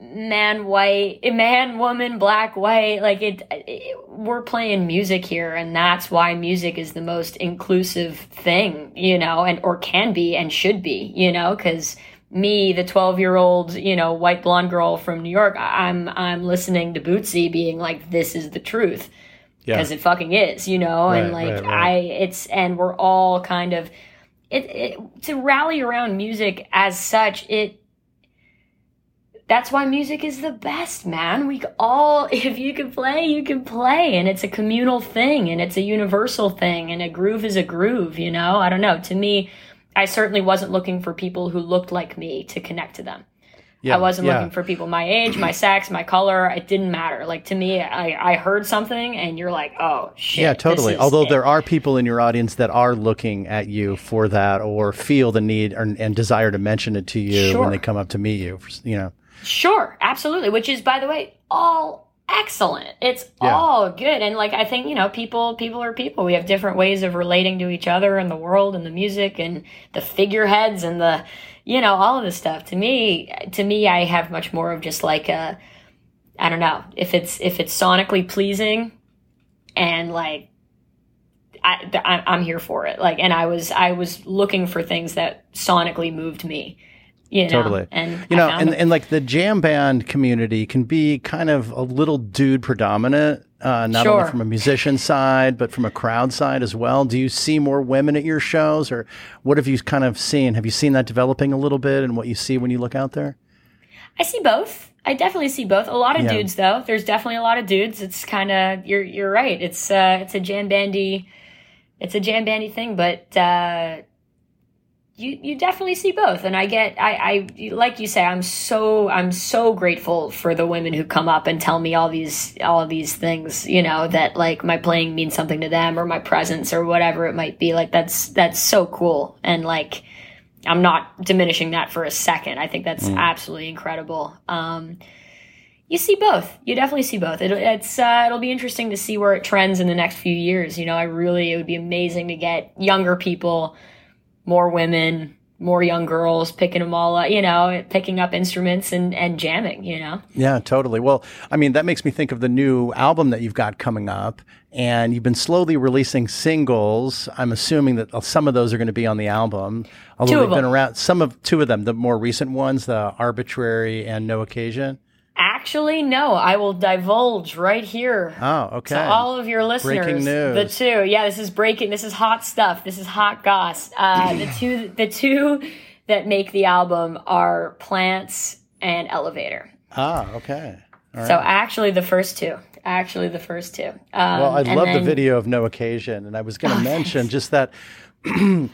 man, white, eh, man, woman, black, white. Like it, it, we're playing music here, and that's why music is the most inclusive thing, you know, and or can be and should be, you know, because me, the twelve year old, you know, white blonde girl from New York, I'm I'm listening to Bootsy being like, this is the truth. Because yeah. it fucking is, you know, right, and like right, right. I, it's, and we're all kind of, it, it to rally around music as such. It that's why music is the best, man. We all, [laughs] if you can play, you can play. And it's a communal thing and it's a universal thing. And a groove is a groove, you know? I don't know. To me, I certainly wasn't looking for people who looked like me to connect to them. Yeah, I wasn't yeah. looking for people my age, my sex, my color. It didn't matter. Like to me, I, I heard something and you're like, oh shit. Yeah, totally. Although it. there are people in your audience that are looking at you for that or feel the need or, and desire to mention it to you sure. when they come up to meet you, you know. Sure, absolutely. Which is, by the way, all excellent. It's yeah. all good. And like I think, you know, people people are people. We have different ways of relating to each other and the world and the music and the figureheads and the you know, all of this stuff. To me to me I have much more of just like a I don't know, if it's if it's sonically pleasing and like I, I'm here for it. Like, and I was, I was looking for things that sonically moved me. You know, totally. And you know, and, and like the jam band community can be kind of a little dude predominant, uh, not sure. only from a musician side, but from a crowd side as well. Do you see more women at your shows or what have you kind of seen? Have you seen that developing a little bit and what you see when you look out there? I see both. I definitely see both. A lot of yeah. dudes though. There's definitely a lot of dudes. It's kind of you're you're right. It's uh it's a jam bandy it's a jam bandy thing, but uh you you definitely see both and i get i i like you say i'm so i'm so grateful for the women who come up and tell me all these all these things you know that like my playing means something to them or my presence or whatever it might be like that's that's so cool and like i'm not diminishing that for a second i think that's mm. absolutely incredible um you see both. You definitely see both. It, it's uh, it'll be interesting to see where it trends in the next few years. You know, I really it would be amazing to get younger people more women, more young girls picking them all up, you know, picking up instruments and, and jamming, you know? Yeah, totally. Well, I mean, that makes me think of the new album that you've got coming up. And you've been slowly releasing singles. I'm assuming that uh, some of those are going to be on the album. Although two they've been around, some of two of them, the more recent ones, the Arbitrary and No Occasion. Actually, no. I will divulge right here. Oh, okay. To all of your listeners, breaking news. the two. Yeah, this is breaking. This is hot stuff. This is hot goss. Uh, [clears throat] the two, the two that make the album are Plants and Elevator. Ah, okay. So actually, the first two. Actually, the first two. Um, well, I love then, the video of No Occasion, and I was going to oh, mention just that. [clears throat]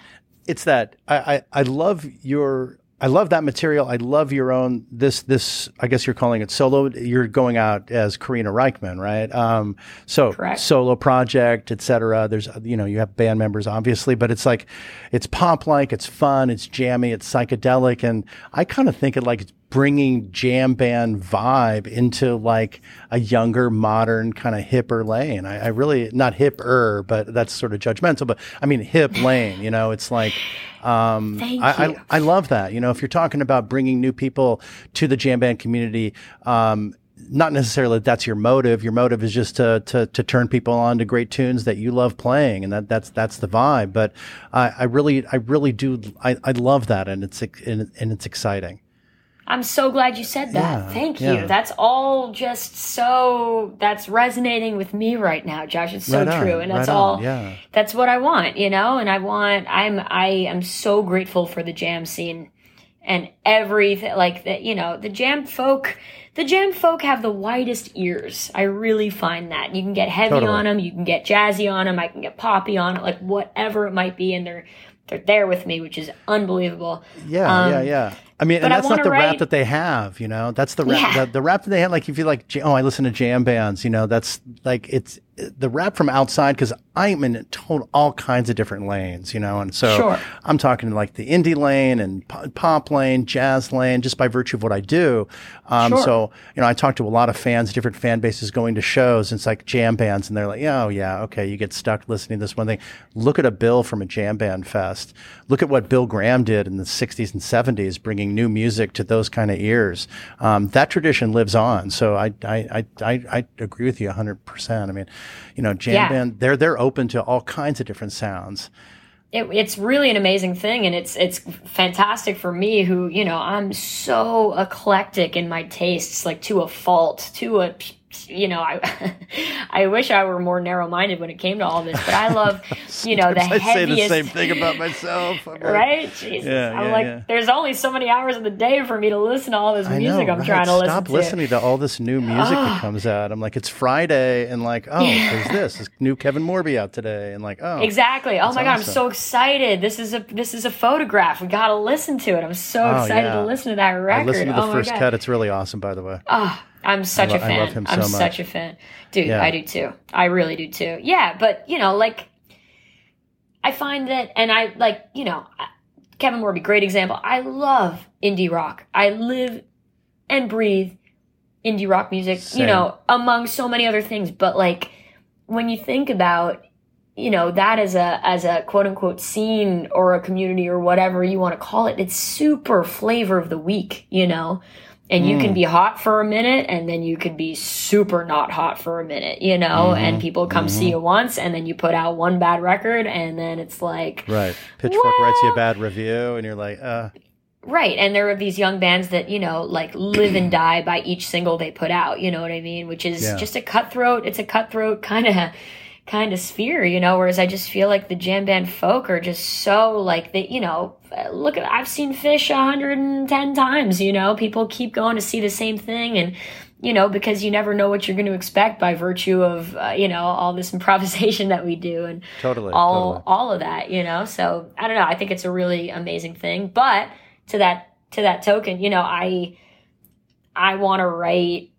it's that I, I I love your I love that material. I love your own this this. I guess you're calling it solo. You're going out as Karina Rykman, right? Um, so Correct. solo project, etc. There's you know you have band members obviously, but it's like it's pop like, it's fun, it's jammy, it's psychedelic, and I kind of think it like bringing jam band vibe into like a younger, modern kind of hipper lane. I, I really not hipper, but that's sort of judgmental. But I mean hip lane. You know, it's like. Um, I. I, I love that. You know, if you're talking about bringing new people to the jam band community, um, not necessarily that that's your motive. Your motive is just to, to, to turn people on to great tunes that you love playing. And that, that's, that's the vibe. But I, I really, I really do. I, I love that. And it's, and, and it's exciting. I'm so glad you said that. Yeah, Thank yeah. you. That's all just so that's resonating with me right now, Josh. It's so Right on, true. And that's right on, all yeah. that's what I want, you know? And I want I'm I am so grateful for the jam scene and everything like that, you know, the jam folk the jam folk have the widest ears. I really find that. You can get heavy Totally. on them, you can get jazzy on them, I can get poppy on it, like whatever it might be and they're they're there with me, which is unbelievable. Yeah, yeah, um, yeah. I mean, and but I that's not the rap that they have, you know. That's the rap, Yeah. the, the rap that they have. Like, if you like, oh, I listen to jam bands, you know. That's like it's the rap from outside because I'm in total, all kinds of different lanes, you know. And so Sure. I'm talking like the indie lane and pop lane, jazz lane, just by virtue of what I do. Um, Sure. So you know, I talk to a lot of fans, different fan bases going to shows. And it's like jam bands, and they're like, oh yeah, okay. You get stuck listening to this one thing. Look at a bill from a jam band fest. Look at what Bill Graham did in the '60s and '70s, bringing new music to those kind of ears. Um, that tradition lives on. So I I I I, agree with you 100. percent I mean, you know, jam Yeah. band they're they're open to all kinds of different sounds. It, it's really an amazing thing and it's it's fantastic for me who you know i'm so eclectic in my tastes like to a fault to a you know i [laughs] i wish i were more narrow-minded when it came to all this but i love you know the [laughs] I say the same thing about myself. I'm like, right Jesus. Yeah, i'm yeah, like yeah. there's only so many hours in the day for me to listen to all this I music know, i'm right? trying to listen Stop listening to all this new music that [gasps] comes out. I'm like, it's Friday, and like, oh, there's this, there's new Kevin Morby out today, and like, oh, Exactly. Oh my god, I'm so excited. This is a this is a photograph. We got to listen to it. I'm so Oh, excited to listen to that record. I listened to the oh first cut. It's really awesome, by the way. Oh, I'm such lo- a I fan. love him I'm so much. such a fan. Dude, Yeah. I do too. I really do too. Yeah, but you know, like I find that and I like, you know, I- Kevin Morby, great example. I love indie rock. I live and breathe indie rock music, Same. you know, among so many other things, but like when you think about you know that as a as a quote unquote scene or a community or whatever you want to call it it's super flavor of the week you know and you can mm. be hot for a minute and then you could be super not hot for a minute you know mm-hmm. and people come see mm-hmm. you once and then you put out one bad record and then it's like Right. Pitchfork writes you a bad review, and you're like, uh, Right. And there are these young bands that, you know, like live and [clears throat] die by each single they put out, you know what I mean? Which is Yeah. just a cutthroat, it's a cutthroat kind of kind of sphere, you know, whereas I just feel like the jam band folk are just so like they, you know, look at I've seen Phish 110 times, you know, people keep going to see the same thing and you know, because you never know what you're going to expect by virtue of, uh, you know, all this [laughs] improvisation that we do and totally, all totally. all of that you know so i don't know i think it's a really amazing thing but to that to that token you know i i want to write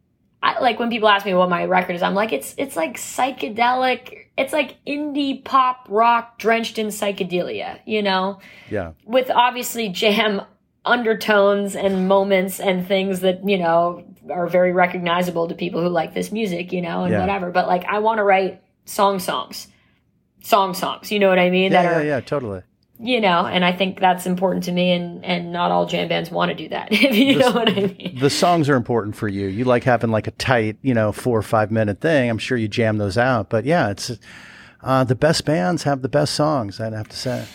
I, like when people ask me what my record is i'm like it's it's like psychedelic it's like indie pop rock drenched in psychedelia you know Yeah. with obviously jam undertones and moments and things that you know are very recognizable to people who like this music you know and Yeah. whatever but like i want to write song songs song songs you know what i mean Yeah, that yeah, are yeah, totally. You know and i think that's important to me and and not all jam bands want to do that [laughs] if you know what i mean The songs are important for you. You like having like a tight, you know, four or five minute thing. I'm sure you jam those out. But yeah, it's uh, the best bands have the best songs. I'd have to say.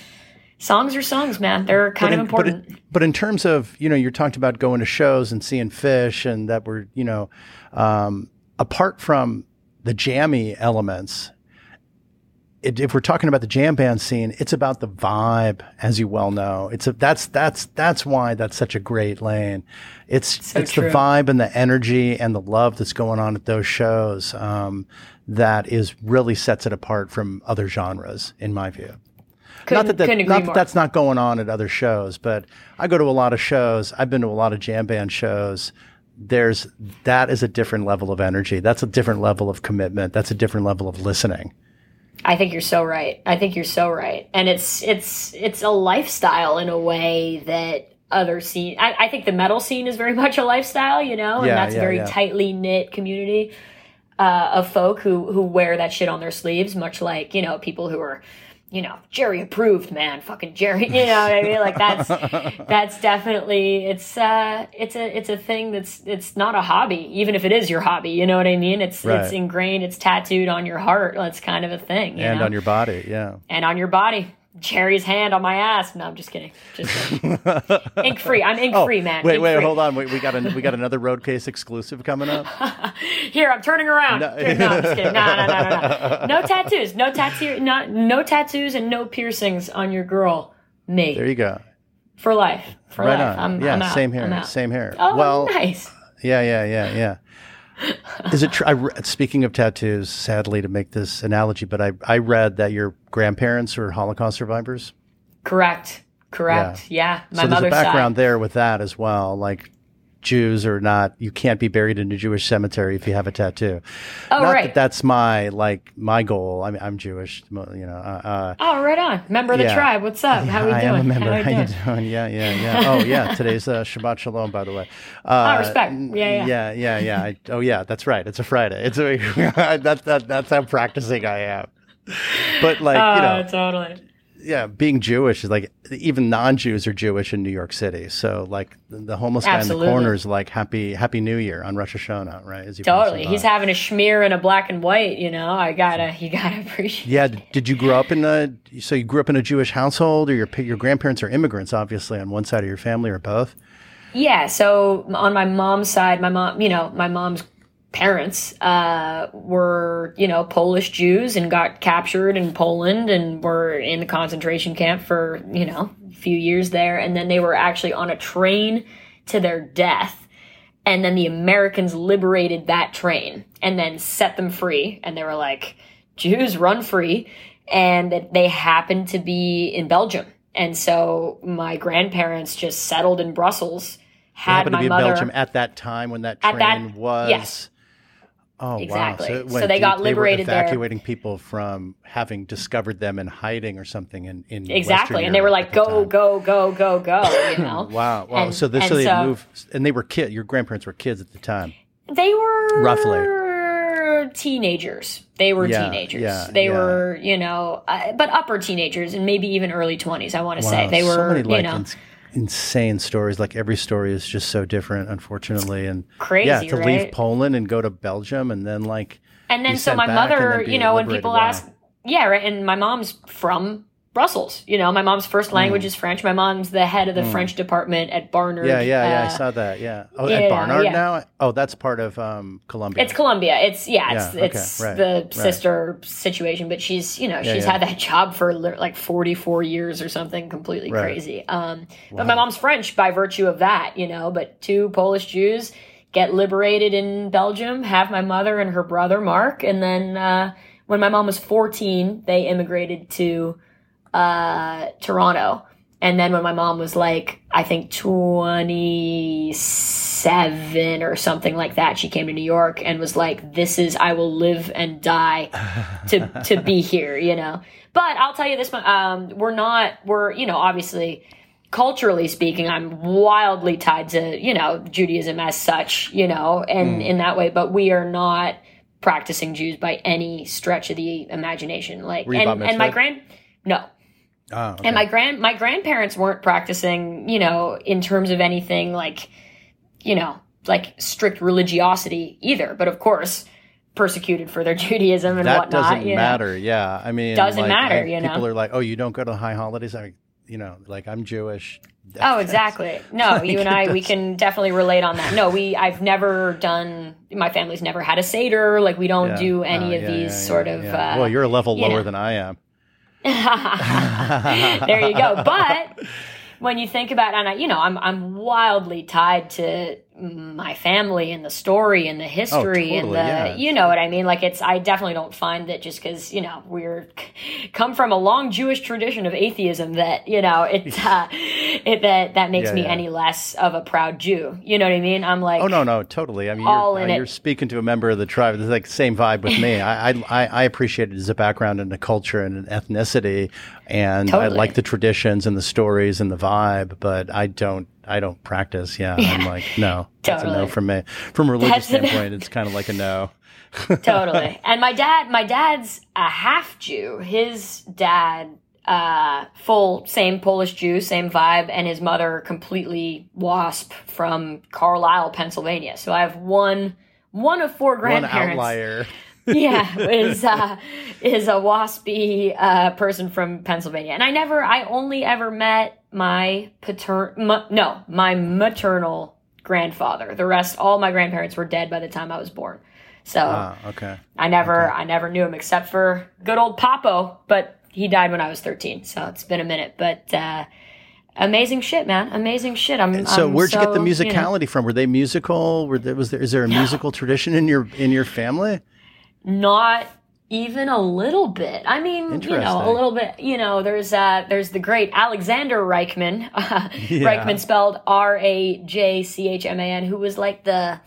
songs are songs man they're kind in, of important But in, but in terms of you know, you're talking about going to shows and seeing Phish, and that were you know, um, apart from the jammy elements. It, if we're talking about the jam band scene, it's about the vibe, as you well know. It's a, that's that's that's why that's such a great lane. It's So it's true. the vibe and the energy and the love that's going on at those shows um, that is really sets it apart from other genres, in my view couldn't, not that, that couldn't that that's not going on at other shows, but I go to a lot of shows. I've been to a lot of jam band shows. There's that is a different level of energy. That's a different level of commitment. That's a different level of listening. I think you're so right. I think you're so right. And it's it's it's a lifestyle in a way that other scene. I, I think the metal scene is very [laughs] much a lifestyle, you know, and Yeah, that's yeah, a very yeah. tightly knit community uh, of folk who who wear that shit on their sleeves, much like you know people who are. You know, Jerry approved, man. Fucking Jerry. You know what I mean? Like that's [laughs] that's definitely it's uh it's a it's a thing that's it's not a hobby, even if it is your hobby. You know what I mean? It's Right. it's ingrained, it's tattooed on your heart. It's kind of a thing. You and know? on your body. Yeah. and on your body. Jerry's hand on my ass. No, I'm just kidding. Just kidding. ink free. I'm ink [laughs] oh, free, man. Oh, Wait, Ink wait, hold on. Wait, we got a we got another road case exclusive coming up. [laughs] Here, I'm turning around. No. No, I'm just kidding. No, no, no, no, no. [laughs] No tattoos. No tattoo. Not no tattoos and no piercings on your girl. Me There you go. for life. For Right life. on. I'm, yeah, I'm same here. Same here. Oh, well, nice. yeah, yeah, yeah, yeah. Is it true? Re- speaking of tattoos, sadly to make this analogy, but I I read that your grandparents were Holocaust survivors. Correct. Correct. Yeah. My so there's a background side. there with that as well. Like Jews are not, you can't be buried in a Jewish cemetery if you have a tattoo. Oh, not right. that that's my like my goal. I mean, I'm Jewish, you know. Uh, uh, Oh, right on. Member of the Yeah. tribe. What's up? How we I doing? I am a member. How How, you doing? doing? Yeah, yeah, yeah. Oh, yeah. [laughs] Today's uh, Shabbat Shalom, by the way. Uh, Oh, respect. Yeah, yeah. yeah, yeah, yeah. I, oh, yeah. That's right. It's a Friday. It's a [laughs] that's that, that's how practicing I am. But like Oh, you know, totally. Yeah, being Jewish is like even non-Jews are Jewish in New York City. So like the, homeless guy in the corner is like happy Happy New Year on Rosh Hashanah, right? As Totally. He's having a schmear and a black and white, you know. I gotta, you gotta appreciate Yeah. d- Did you grow up in a? So you grew up in a Jewish household, or your your grandparents are immigrants, obviously, on one side of your family, or both? Yeah, so on my mom's side, my mom, you know, my mom's parents uh, were, you know, Polish Jews and got captured in Poland and were in the concentration camp for, you know, a few years there. And then they were actually on a train to their death. And then the Americans liberated that train and then set them free. And they were like, Jews run free. And that they happened to be in Belgium. And so my grandparents just settled in Brussels. Had happened to be mother in Belgium at that time when that At train that- was. yes. Oh Exactly. wow! So went they got liberated They there. were evacuating people from having discovered them in hiding or something in in exactly Western and they were like go go go go go you know [laughs] Wow! Wow! And- so this so they so- moved, and they were kid. Your grandparents were kids at the time. they were Roughly. teenagers they were Yeah, teenagers yeah, they yeah. were you know uh, but upper teenagers and maybe even early 20s i want to Wow! say they were so many you know insane stories. Like every story is just so different, unfortunately. And Crazy, yeah, to leave? Poland and go to Belgium, and then like and then so my mother you know when people ask yeah right and my mom's from Brussels, you know, my mom's first language is French. My mom's the head of the French department at Barnard. Yeah, yeah, yeah. I uh, saw that. Yeah. Oh, yeah, at Barnard yeah. now. Oh, that's part of um, Columbia. It's Columbia. It's yeah. It's Yeah, okay, it's right, the right. sister situation, but she's you know she's had that job for like forty four years or something completely Right. crazy. Um, but my mom's French by virtue of that, you know. But two Polish Jews get liberated in Belgium. Have my mother and her brother Mark, and then uh, when my mom was fourteen, they immigrated to uh, Toronto. And then when my mom was like, I think 27 or something like that, she came to New York and was like, this is, I will live and die [laughs] to, to be here, you know? But I'll tell you this, um, we're not, we're, you know, obviously, culturally speaking, I'm wildly tied to, you know, Judaism as such, you know, and in that way, but we are not practicing Jews by any stretch of the imagination. Like, and, and my grand, no, Oh, okay. and my grand my grandparents weren't practicing, you know, in terms of anything like, you know, like strict religiosity either. But of course, persecuted for their [laughs] Judaism and that whatnot. doesn't you know. matter. Yeah, I mean, Doesn't like, matter, I- you know? People are like, "Oh, you don't go to the high holidays." I, you know, like I'm Jewish. [laughs] Oh, exactly. No, you and I, we can definitely relate on that. No, we, I've never done. My family's never had a seder. Like we don't Yeah. do any Oh, of yeah, these yeah, sort of. Uh, well, you're a level lower know. than I am. [laughs] there you go. But when you think about, and I, you know, I'm I'm wildly tied to my family and the story and the history and totally, the, yeah. you know what I mean. Like it's, I definitely don't find that just because you know we're [laughs] come from a long Jewish tradition of atheism that you know it [laughs] uh, it, that that makes Yeah, me yeah. any less of a proud Jew. You know what I mean? I'm like, Oh no, no, totally. I mean, All you're, in uh, you're speaking to a member of the tribe. It's like same vibe with me. [laughs] I, I I I appreciate it as a background and a culture and an ethnicity, and I like the traditions and the stories and the vibe. But I don't I don't practice. Yeah, I'm like no, that's a no Totally. from me. From a religious That's standpoint, it's kind of like a no. [laughs] totally. And my dad, my dad's a half Jew. His dad, uh, full same Polish Jew, same vibe, and his mother completely wasp from Carlisle, Pennsylvania. So I have one, one of four grandparents. One outlier. Yeah, [laughs] is uh, is a waspy uh, person from Pennsylvania, and I never, I only ever met my paternal, ma- no, my maternal grandfather. The rest, all my grandparents were dead by the time I was born. So Ah, okay. I never, I never knew him except for good old Papo, but he died when I was thirteen, so it's been a minute. But uh, amazing shit, man, amazing shit. I'm So I'm where'd you get the so, you know- musicality from? Were they musical? Were there, was there is there a musical tradition in your in your family? Not even a little bit. I mean, you know, a little bit. You know, there's uh, there's the great Alexander Rajchman, uh, [laughs] Yeah. Rajchman spelled R A J C H M A N, who was like the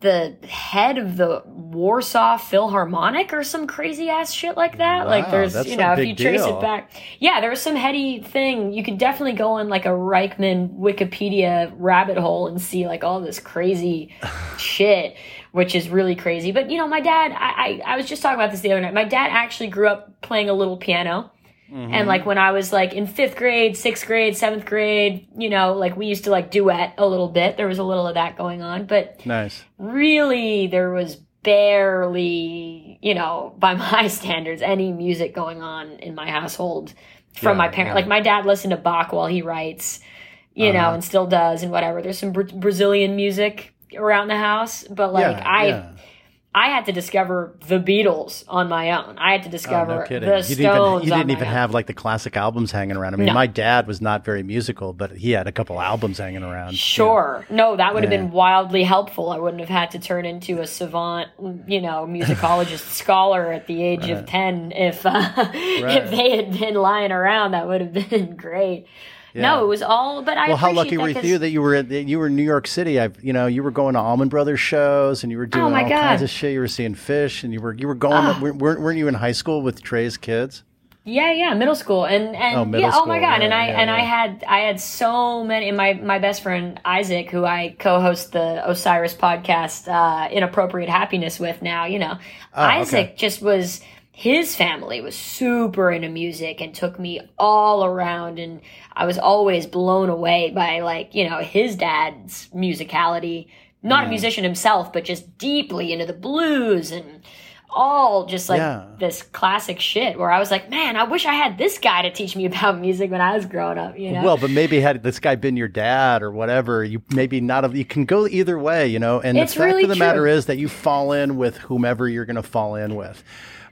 the head of the Warsaw Philharmonic or some crazy ass shit like that. like there's you know if you trace deal. it back, yeah, there was some heady thing. You could definitely go on like a Reichman Wikipedia rabbit hole and see like all this crazy [laughs] shit, which is really crazy. But you know, my dad, I, I I was just talking about this the other night. My dad actually grew up playing a little piano. Mm-hmm. And like when I was like in fifth grade, sixth grade, seventh grade, you know, like we used to like duet a little bit. There was a little of that going on, but Nice. really there was barely, you know, by [laughs] my standards, any music going on in my household from Yeah, my parent. yeah. Like my dad listened to Bach while he writes, you know, Uh-huh. and still does and whatever. There's some Bra- Brazilian music around the house, but like yeah, I yeah. I had to discover the Beatles on my own. I had to Oh, discover no kidding. the you Stones. didn't even, you didn't even have like the classic albums hanging around. I mean, No. my dad was not very musical, but he had a couple albums hanging around. Sure. No, that would have Yeah. been wildly helpful. I wouldn't have had to turn into a savant, you know, musicologist [laughs] scholar at the age of 10 if uh, [laughs] if they had been lying around. That would have been [laughs] great. Yeah. No, it was all, but I Well, how lucky were you that you were at, that you were in New York City? I've you know you were going to Allman Brothers shows and you were doing Oh, all kinds of shit. You were seeing Phish and you were you were going. Ah. weren't, weren't you in high school with Trey's kids? Yeah, yeah, middle school, and and Oh, yeah, oh my school, god, and I yeah, and I had I had so many. And my my best friend Isaac, who I co-host the Osiris podcast, uh, "Inappropriate Happiness" with now, you know, Oh, okay. Isaac just was. His family was super into music and took me all around, and I was always blown away by like you know his dad's musicality. Not a musician himself, but just deeply into the blues and all just like Yeah. this classic shit where I was like, man, I wish I had this guy to teach me about [laughs] music when I was growing up, you know? Well, but maybe had this guy been your dad or whatever, you maybe not have. You can go either way, you know. And It's the fact really of the true. matter is that you fall in with whomever you're going to fall in with.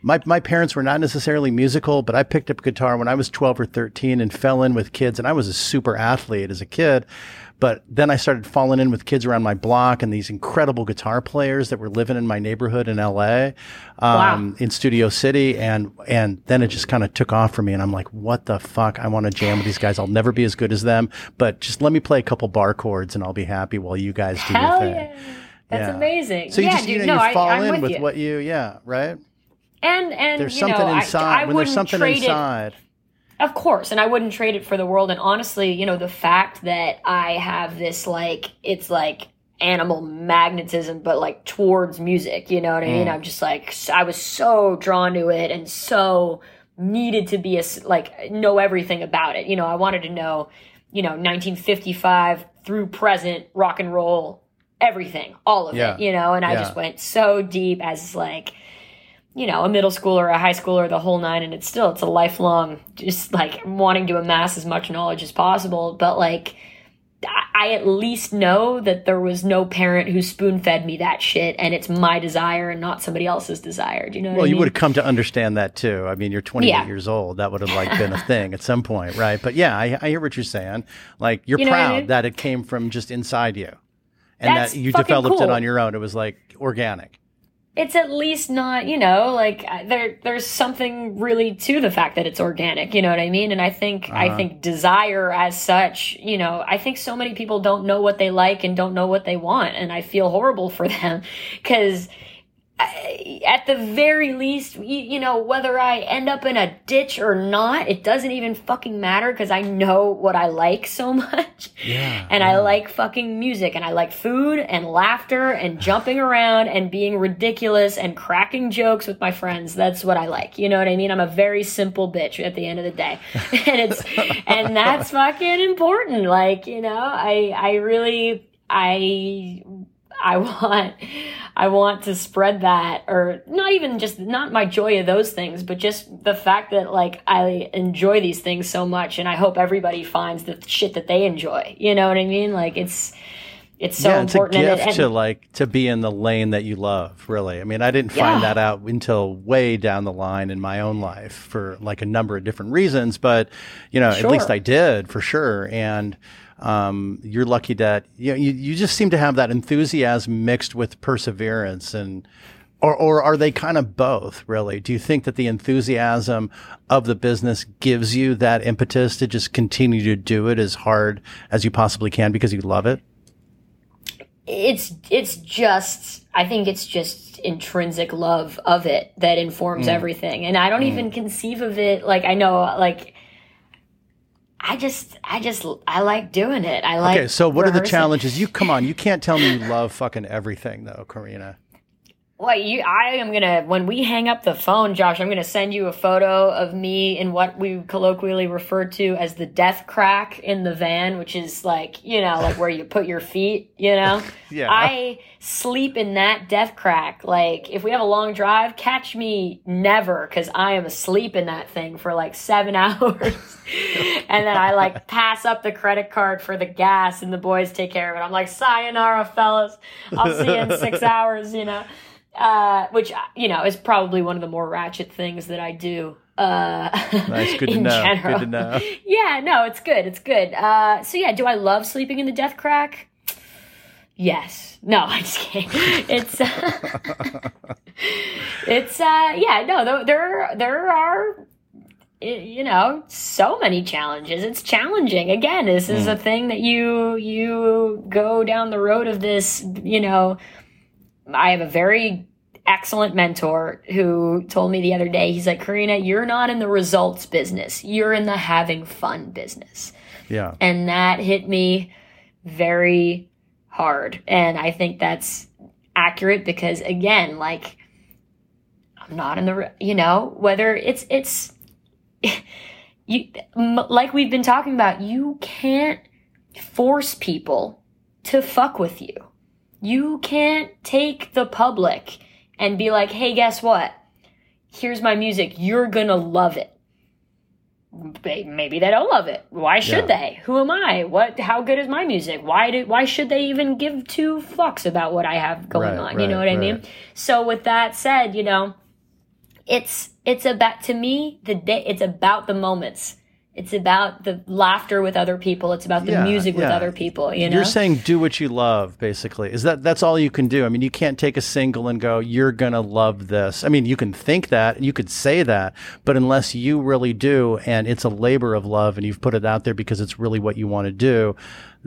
My my parents were not necessarily musical, but I picked up guitar when I was 12 or 13 and fell in with kids, and I was a super athlete as a kid. But then I started falling in with kids around my block and these incredible guitar players that were living in my neighborhood in LA, um, in Studio City. And, and then it just kind of took off for me. And I'm like, what the fuck? I want to jam with these guys. I'll never be as good as them, but just let me play a couple bar chords and I'll be happy while you guys do your thing. yeah. That's Yeah. amazing. So you yeah, just, dude, you know, no, you fall I, in with, with you. what you, yeah, right? And and There's something know, inside. I, when there's something trade it inside. Of course, and I wouldn't trade it for the world. And honestly, you know, the fact that I have this like it's like animal magnetism, but like towards music. You know what I Mm. mean? I'm just like I was so drawn to it and so needed to be a like know everything about it. You know, I wanted to know, you know, 1955 through present rock and roll, everything, all of Yeah. it. You know, and I Yeah. just went so deep as like you know, a middle schooler, or a high schooler, the whole nine, and it's still it's a lifelong just like wanting to amass as much knowledge as possible. But like, I- at least know that there was no parent who spoon fed me that shit, and it's my desire and not somebody else's desire. Do you know? What Well, you mean? would have come to understand that too. I mean, you're 28 Yeah. years old. That would have like been a thing at some point, right? But yeah, I, I hear what you're saying. Like you're You what I proud mean? that it came from just inside you, and That's that you developed it on your own. It was like organic. It's at least not, you know, like there there's something really to the fact that it's organic, you know what I mean? And I think uh-huh. I think desire as such, you know, I think so many people don't know what they like and don't know what they want and I feel horrible for [laughs] them cuz at the very least, you, you, know, whether I end up in a ditch or not, it doesn't even fucking matter because I know what I like so [laughs] much. Yeah, and yeah. I like fucking music and I like food and laughter and [sighs] jumping around and being ridiculous and cracking jokes with my friends. That's what I like. You know what I mean? I'm a very simple bitch at the end of the day. [laughs] [laughs] and it's, and that's fucking important. Like, you know, I, I really, I I [laughs] want I want to spread that or not even just not my joy of those things, but just the fact that like I enjoy these things so much and I hope everybody finds the shit that they enjoy. You know what I mean? Like it's it's so yeah, important. It's a gift and, to like to be in the lane that you love. Really, I mean, I didn't find yeah. that out until way down the line in my own life for like a number of different reasons. But you know, sure. at least I did for sure. And um, you're lucky that you, know, you you just seem to have that enthusiasm mixed with perseverance and or, or are they kind of both really do you think that the enthusiasm of the business gives you that impetus to just continue to do it as hard as you possibly can because you love it it's it's just i think it's just intrinsic love of it that informs mm. everything and i don't mm. even conceive of it like i know like I just, I just, I like doing it. I like. Okay, so what rehearsing. are the challenges? You come on, you can't tell me you [laughs] love fucking everything though, Karina. Well, you, I am gonna when we hang up the phone, Josh. I'm gonna send you a photo of me in what we colloquially refer to as the death crack in the van, which is like you know, like where you put your feet. You know, [laughs] yeah. I sleep in that death crack. Like if we have a long drive, catch me never because I am asleep in that thing for like seven [laughs] hours, and then I like pass up the credit card for the gas, and the boys take care of it. I'm like, sayonara, fellas. I'll see you in six [laughs] hours. You know uh, which you know is probably one of the more ratchet things that I do. Uh, nice, good [laughs] to know. General. Good to know. [laughs] Yeah, no, it's good. It's good. Uh, so yeah, do I love sleeping in the death crack? Yes. No, [laughs] I'm just kidding. It's uh, it's uh, yeah. No, there there are you know so many challenges it's challenging again this is mm. a thing that you you go down the road of this you know I have a very excellent mentor who told me the other day, he's like, Karina, you're not in the results business. You're in the having fun business. Yeah. And that hit me very hard. And I think that's accurate because again, like, I'm not in the, you know, whether it's, it's, [laughs] you, like we've been talking about, you can't force people to fuck with you. You can't take the public and be like, hey, guess what? Here's my music. You're going to love it. Maybe they don't love it. Why should yeah. they? Who am I? What? How good is my music? Why did? Why should they even give two fucks about what I have going right, on? Right, you know what right. I mean? So with that said, you know, it's it's about to me the day. It's about the moments it's about the laughter with other people. It's about the yeah, music yeah. with other people. You know, you're saying do what you love. Basically, is that that's all you can do? I mean, you can't take a single and go, "You're gonna love this." I mean, you can think that, you could say that, but unless you really do, and it's a labor of love, and you've put it out there because it's really what you want to do,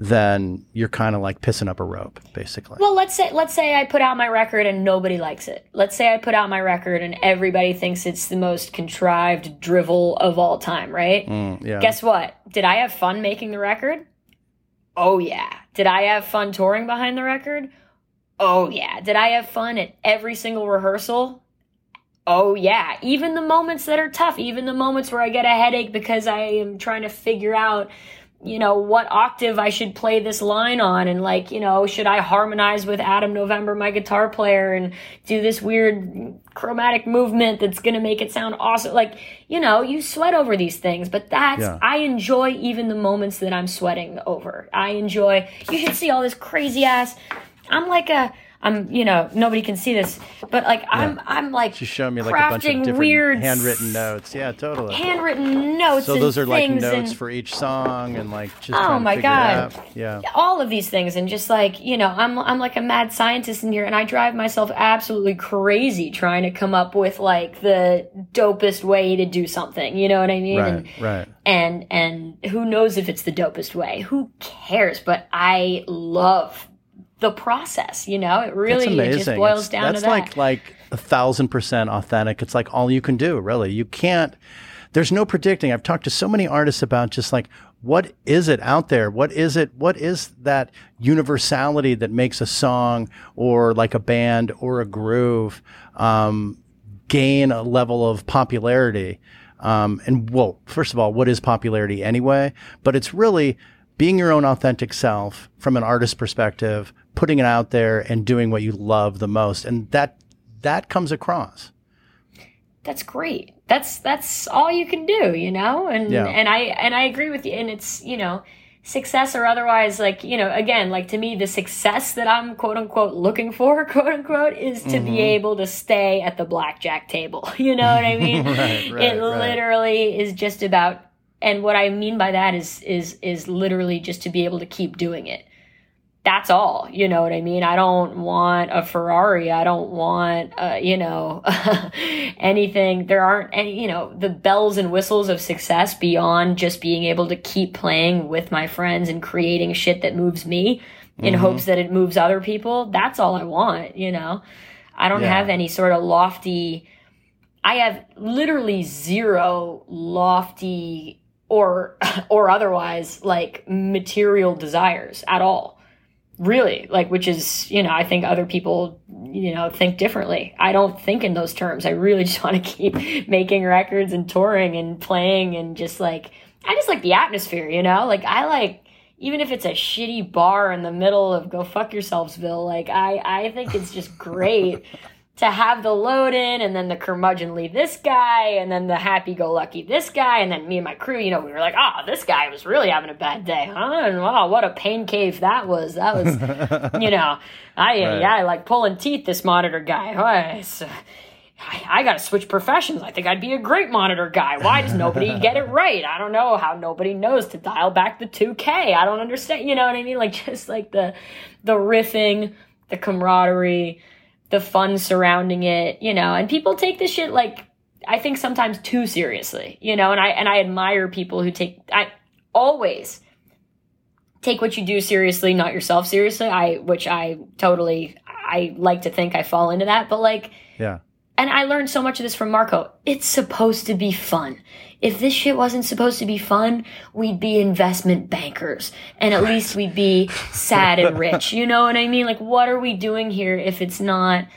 then you're kind of like pissing up a rope, basically. Well, let's say let's say I put out my record and nobody likes it. Let's say I put out my record and everybody thinks it's the most contrived drivel of all time, right? Mm, yeah. Guess what? Did I have fun making the record? Oh yeah. Did I have fun touring behind the record? Oh yeah. Did I have fun at every single rehearsal? Oh yeah. Even the moments that are tough, even the moments where I get a headache because I am trying to figure out you know, what octave I should play this line on and like, you know, should I harmonize with Adam November, my guitar player and do this weird chromatic movement that's going to make it sound awesome. Like, you know, you sweat over these things, but that's, yeah. I enjoy even the moments that I'm sweating over. I enjoy, you should see all this crazy ass, I'm like a, I'm, you know, nobody can see this, but like I'm, I'm like She's showing me like a bunch of crafting different weird handwritten notes. Yeah, totally. handwritten notes. so those are like notes and for each song and like just Oh my God. Yeah. all of these things, and just like you know, I'm I'm like a mad scientist in here, and I drive myself absolutely crazy trying to come up with like the dopest way to do something. You know what I mean? Right, And, right. and and who knows if it's the dopest way? Who cares? But I love the process. You know, it really it just boils It's- down that's to that. That's like like a thousand percent authentic. It's like all you can do, really. You can't. There's no predicting. I've talked to so many artists about just like what is it out there? What is it? What is that universality that makes a song or like a band or a groove um, gain a level of popularity? Um, and well, first of all, what is popularity anyway? But it's really being your own authentic self from an artist perspective, putting it out there and doing what you love the most. And that, that comes across. that's great. That's that's all you can do, you know? And Yeah. and I and I agree with you and it's, you know, success or otherwise like, you know, again, like to me the success that I'm quote unquote looking for, [laughs] quote unquote, is to Mm-hmm. be able to stay at the blackjack table. [laughs] You know what I mean? [laughs] Right, right, it right. literally is just about and what I mean by that is is is literally just to be able to keep doing it that's all you know what i mean? I don't want a ferrari. I don't want uh, you know [laughs] anything. There aren't any you know the bells and whistles of success beyond just being able to keep playing with my friends and creating shit that moves me in hopes that it moves other people. That's all i want you know? I don't Yeah. have any sort of lofty i have literally zero lofty or [laughs] or otherwise like material desires at all really like which is you know i think other people you know think differently. I don't think in those terms. I really [laughs] just want to keep making records and touring and playing and just like i just like the atmosphere you know? Like i like even if it's a shitty bar in the middle of go fuck yourselvesville like i i think it's just great [laughs] to have the load in and then the curmudgeonly this guy and then the happy-go-lucky this guy and then me and my crew you know we were like oh this guy was really having a bad day huh and wow what a pain cave that was that was [laughs] you know i yeah i like pulling teeth this monitor guy oh, it's, I, I gotta switch professions. I think I'd be a great monitor guy. Why does nobody [laughs] get it right? I don't know how nobody knows to dial back the 2K. I don't understand. You know what I mean? Like [laughs] just like the the riffing, the camaraderie, the fun surrounding it, you know, and people take this shit like I think sometimes too seriously, you know, and I and I admire people who take I always take what you do seriously, not yourself seriously. I which I totally I like to think I fall into that, but like Yeah. And I learned so much of this from Marco. It's supposed to be fun. If this shit wasn't supposed to be fun, we'd be investment bankers. And at least we'd be sad and rich. You know what I mean? Like, what are we doing here if it's not?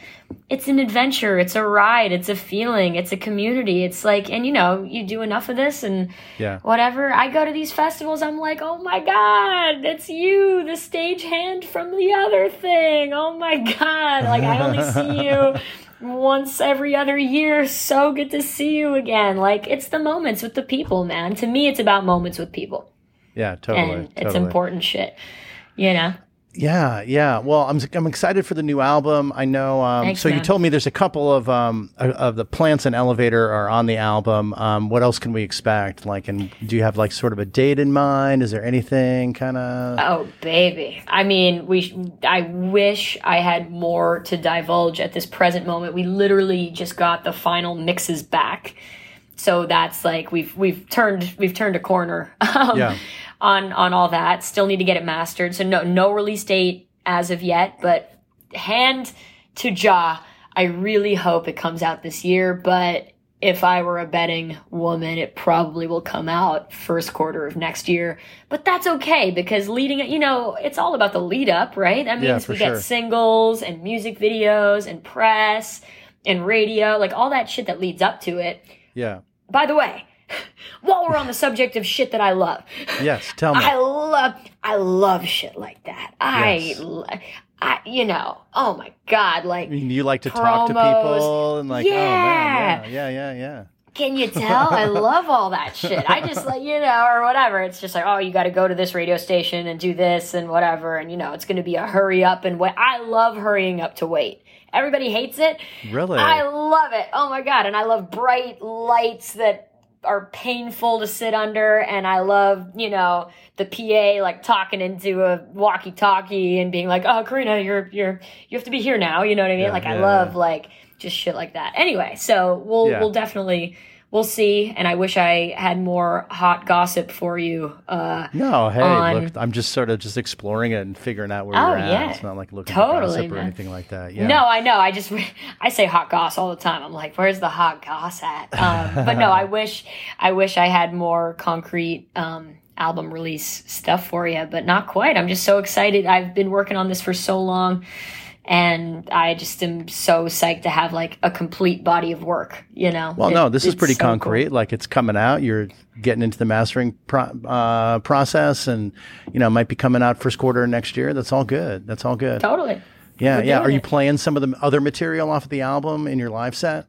It's an adventure. It's a ride. It's a feeling. It's a community. It's like, and you know, you do enough of this and Yeah. whatever. I go to these festivals, I'm like, oh my God, that's you, the stagehand from the other thing. Oh my God. Like, I only see you [laughs] once every other year. So good to see you again. Like, it's the moments with the people, man. To me, it's about moments with people. Yeah. Totally. and it's important shit, you know? Yeah, yeah. Well, I'm I'm excited for the new album. I know. Um, Thanks, so you told me there's a couple of um of- of the plants and elevator are on the album. Um, what else can we expect? Like, and do you have like sort of a date in mind? Is there anything kind of? Oh, baby. I mean, we. sh- I wish I had more to divulge at this present moment. We literally just got the final mixes back, so that's like we've we've turned we've turned a corner. [laughs] Um, Yeah. On on all that, still need to get it mastered. So no no release date as of yet, but hand to jaw. I really hope it comes out this year, but if I were a betting woman, it probably will come out first quarter of next year. But that's okay because leading it, you know, it's all about the lead up, right? That means for we sure. get singles and music videos and press and radio, like all that shit that leads up to it. Yeah. By the way, while we're on the subject of shit that I love, Yes. Tell me. I love I love shit like that. I Yes. lo- I you know, oh my god, like you like to talk to people and like, oh Yeah. man, yeah, yeah, yeah, yeah. Can you tell? I [laughs] love all that shit. I just like, you know, or whatever. It's just like, oh, you got to go to this radio station and do this and whatever. And, you know, it's going to be a hurry up and wait. I love hurrying up to wait. Everybody hates it. Really? I love it. Oh my God. And I love bright lights that are painful to sit under. And I love, you know, the PA like talking into a walkie talkie and being like, oh, Karina, you're, you're, you have to be here now. You know what I mean? Yeah, like, I love yeah. like, just shit like that. Anyway, so we'll Yeah. we'll definitely we'll see. And I wish I had more hot gossip for you. Uh, No, hey, on- look, I'm just sort of just exploring it and figuring out where Oh, you're at. yeah. It's not like looking Totally, for gossip or anything like that. Yeah. No, I know. I just [laughs] I say hot goss all the time. I'm like, where's the hot goss at? [laughs] Um, but no, I wish I wish I had more concrete um, album release stuff for you, but not quite. I'm just so excited. I've been working on this for so long. And I just am so psyched to have like a complete body of work, you know. Well, It- no, this is pretty so cool. concrete. Like it's coming out. You're getting into the mastering pro- uh, process, and you know might be coming out first quarter next year. That's all good. That's all good. Totally. Yeah, We're yeah. Are you it. playing some of the other material off of the album in your live set?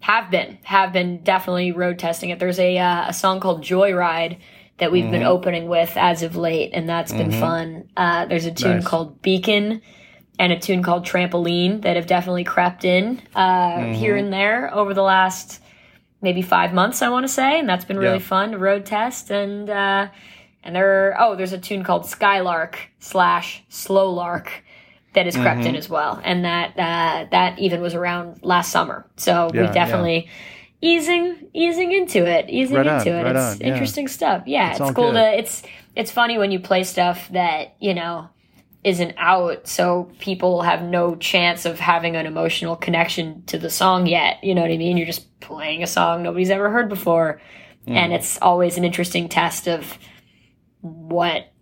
Have been, have been definitely road testing it. There's a uh, a song called Joyride that we've Mm-hmm. been opening with as of late, and that's been fun. Uh, there's a tune Nice. called Beacon and a tune called Trampoline that have definitely crept in uh, Mm-hmm. here and there over the last maybe five months, I want to say, and that's been really Yeah. fun to road test. And uh, and there, oh, there's a tune called Skylark slash Slow Lark that has crept Mm-hmm. in as well, and that uh, that even was around last summer. So Yeah, we've definitely easing easing into it, easing Right on, into it. right it's on, yeah. interesting stuff. Yeah, It's it's, cool good. to it's it's funny when you play stuff that you know isn't out, so people have no chance of having an emotional connection to the song yet. You know what I mean? You're just playing a song nobody's ever heard before, Mm. and it's always an interesting test of what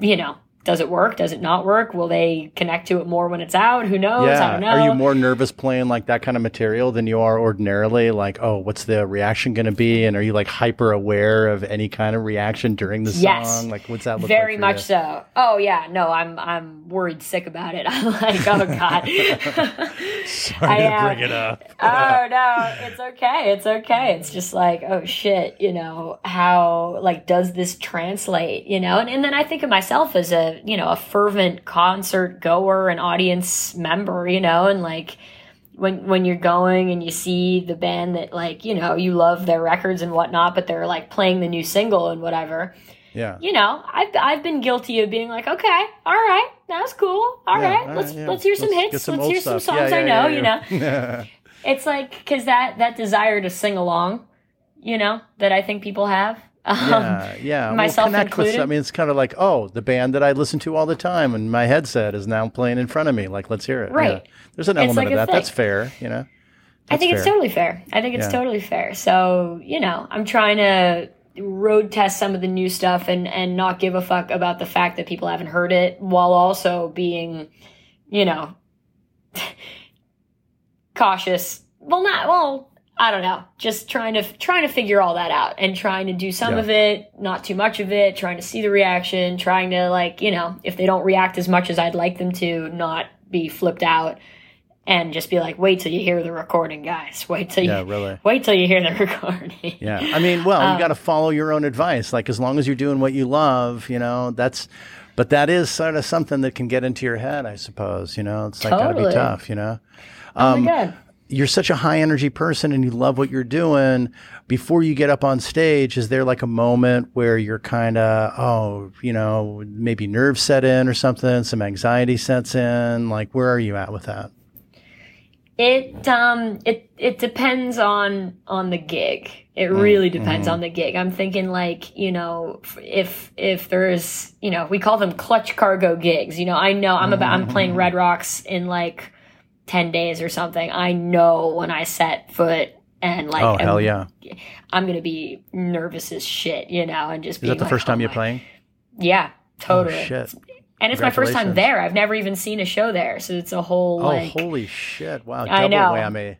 you know. Does it work? Does it not work? Will they connect to it more when it's out? Who knows? I yeah. don't know. Are you more nervous playing like that kind of material than you are ordinarily? Like, oh, what's the reaction going to be? And are you like hyper aware of any kind of reaction during the Yes. song? Like, what's that look Very like? much you? so. Oh yeah, no, I'm I'm worried sick about it. [laughs] I'm like, oh god. [laughs] [laughs] Sorry to I, uh, bring it up. oh no, it's okay. It's okay. It's just like, oh shit, you know, how like does this translate, you know? And and then I think of myself as a, you know, a fervent concert goer and audience member, you know, and like when when you're going and you see the band that like, you know, you love their records and whatnot, but they're like playing the new single and whatever Yeah. you know, I've I've been guilty of being like, okay, all right, that's cool, all Yeah, right, let's yeah. let's hear some Let's hits, some let's hear some songs Yeah, I know, you know. [laughs] It's like because that that desire to sing along, you know, that I think people have. Um, yeah, yeah. Well, myself connect with- I mean, it's kind of like, oh, the band that I listen to all the time and my headset is now playing in front of me. Like, let's hear it. Right. Yeah. There's an element like of that. That's fair. You know. I That's think it's totally fair. I think it's Yeah. totally fair. So you know, I'm trying to road test some of the new stuff and and not give a fuck about the fact that people haven't heard it, while also being, you know, [laughs] cautious. Well, not well. I don't know. Just trying to trying to figure all that out and trying to do some Yeah. of it, not too much of it. Trying to see the reaction. Trying to like you know, if they don't react as much as I'd like them to, not be flipped out and just be like, wait till you hear the recording, guys. Wait till you really. [laughs] wait till you hear the recording. [laughs] Yeah. I mean, well, Um, you got to follow your own advice. Like, as long as you're doing what you love, you know, that's. But that is sort of something that can get into your head, I suppose. You know, it's like got to be tough. You know. oh Um, my god. You're such a high energy person and you love what you're doing before you get up on stage is there like a moment where you're kind of oh you know maybe nerves set in or something some anxiety sets in like where are you at with that It um it it depends on on the gig. It mm, really depends mm-hmm. on the gig. I'm thinking like you know if if there's you know we call them clutch cargo gigs. You know I know I'm about I'm playing mm-hmm. Red Rocks in like ten days or something. I know when I set foot and like oh hell I'm- yeah I'm gonna be nervous as shit. You know and just is being that the like, first time oh you're my- playing Yeah, oh, totally. oh shit And it's my first time there. I've never even seen a show there, so it's a whole oh like holy shit wow I double know. whammy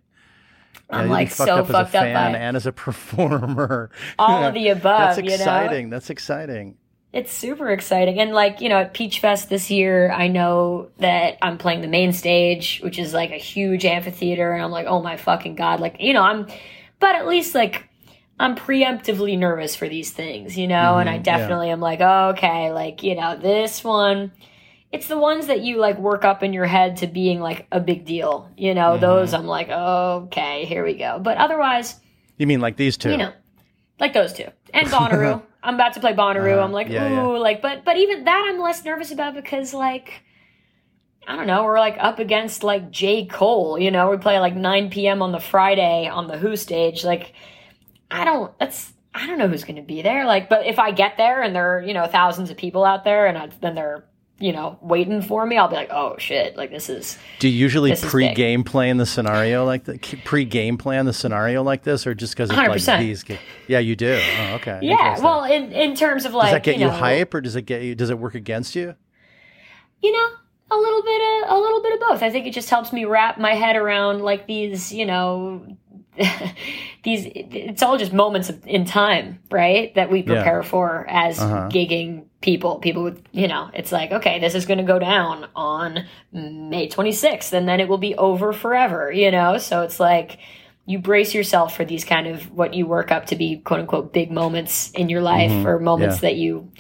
Yeah, I'm like fucked so up fucked as a up fan by and as a [laughs] performer all of the [laughs] above. that's you know? exciting that's exciting It's super exciting. And like, you know, at Peach Fest this year, I know that I'm playing the main stage, which is like a huge amphitheater. And I'm like, oh my fucking God. Like, you know, I'm, but at least like I'm preemptively nervous for these things, you know, and I Mhm, yeah. definitely am like, oh, okay, like, you know, this one, it's the ones that you like work up in your head to being like a big deal, you know, Mhm. those I'm like, okay, here we go. But otherwise, You mean like these two? you know, like those two. And Bonnaroo. [laughs] I'm about to play Bonnaroo. Uh-huh. I'm like, Yeah, ooh, yeah. like, but, but even that I'm less nervous about because like, I don't know, we're like up against like J. Cole, you know, we play like 9 p.m. on the Friday on the Who stage. Like, I don't, that's, I don't know who's going to be there. Like, but if I get there and there are, you know, thousands of people out there and I, then they're, you know, waiting for me, I'll be like, oh shit, like this is, Do you usually big. pre-game plan the scenario like the pre-game plan the scenario like this, or just because it's like 100%. these? ga- Yeah, you do. Oh, okay. yeah. Well, in, in terms of like, does that get you, know, hype, or does it get you? Does it work against you? you know a little bit of a little bit of both i think it just helps me wrap my head around like these you know [laughs] these it's all just moments of, in time right that we Yeah. prepare for as Uh-huh. gigging people people with you know it's like okay this is going to go down on may 26th and then it will be over forever you know so it's like you brace yourself for these kind of what you work up to be quote unquote big moments in your life Mhm. or moments Yeah. that you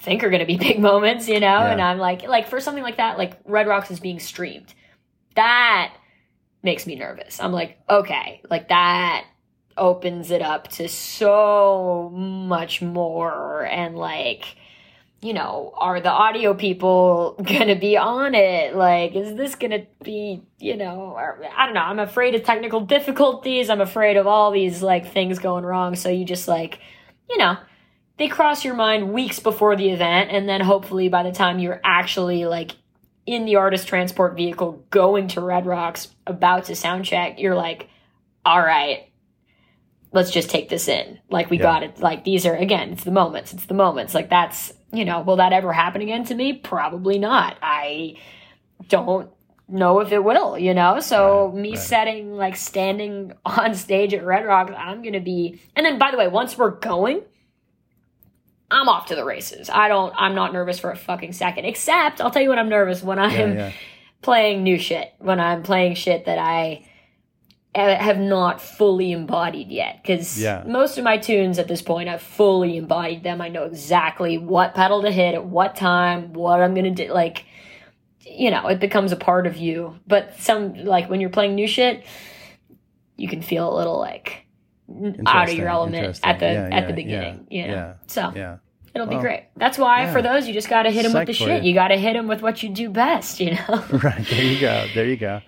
think are going to be [laughs] big moments, you know? Yeah. And I'm like, like for something like that, like Red Rocks is being streamed. That makes me nervous. I'm like, okay, like that opens it up to so much more. And like, you know, are the audio people [laughs] to be on it? Like, is this to be, you know, or, I don't know. I'm afraid of technical difficulties. I'm afraid of all these like things going wrong. So you just like, you know, they cross your mind weeks before the event and then hopefully by the time you're actually like in the artist transport vehicle going to red rocks about to sound check you're like all right let's just take this in. Like we Yeah. got it. Like these are again it's the moments it's the moments. Like that's you know will that ever happen again to me? Probably not. I don't know if it will you know? So Right, me right. setting like standing [laughs] on stage at red rocks i'm gonna be and then by the way once we're going I'm off to the races. I don't. I'm not nervous for a fucking second. Except, I'll tell you when I'm nervous when I'm Yeah, yeah. [laughs] playing new shit. When I'm playing shit that I eh, have not fully embodied yet. Because Yeah. most of my tunes at this point, I've fully embodied them. I know exactly what pedal to hit at what time, what I'm gonna do. Like, you know, it becomes a part of you. But some like when you're playing new shit, you can feel a little like out of your element at the Yeah, at the beginning. yeah, you know? yeah, So Yeah. it'll be great. That's why for those you just got to hit them with the shit. you. You got to hit them with what you do best. You know. [laughs] Right. There you go. There you go.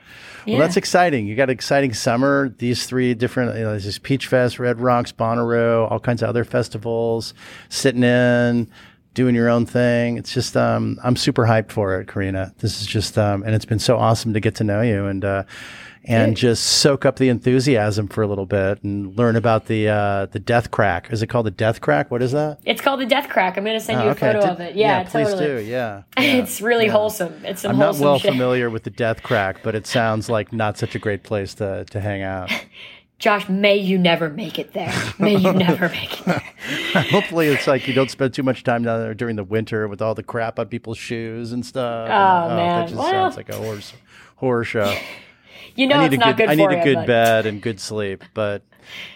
Well, that's exciting. You got an exciting summer. These three different, you know, this Peach Fest, Red Rocks, Bonnaroo, all kinds of other festivals, sitting in, doing your own thing. It's just, um, I'm super hyped for it, Karina. This is just, um, and it's been so awesome to get to know you and, uh, and just soak up the enthusiasm for a little bit and learn about the uh, the death crack. Is it called the death crack? What is that? It's called the Death Crack. I'm gonna send Oh, you a okay. photo Did- of it. Yeah, please totally. do. Yeah, [laughs] yeah. it's really yeah. wholesome. It's some I'm not well shit. familiar with the death crack, but it sounds like not such a great place to, to hang out. [laughs] Josh, may you never make it there. May you [laughs] never make it there. Hopefully, it's like you don't spend too much time down there during the winter with all the crap on people's shoes and stuff. Oh, that man. just Well- sounds like a horror horror show. You know I it's not good, good, I need a good bed and good sleep, but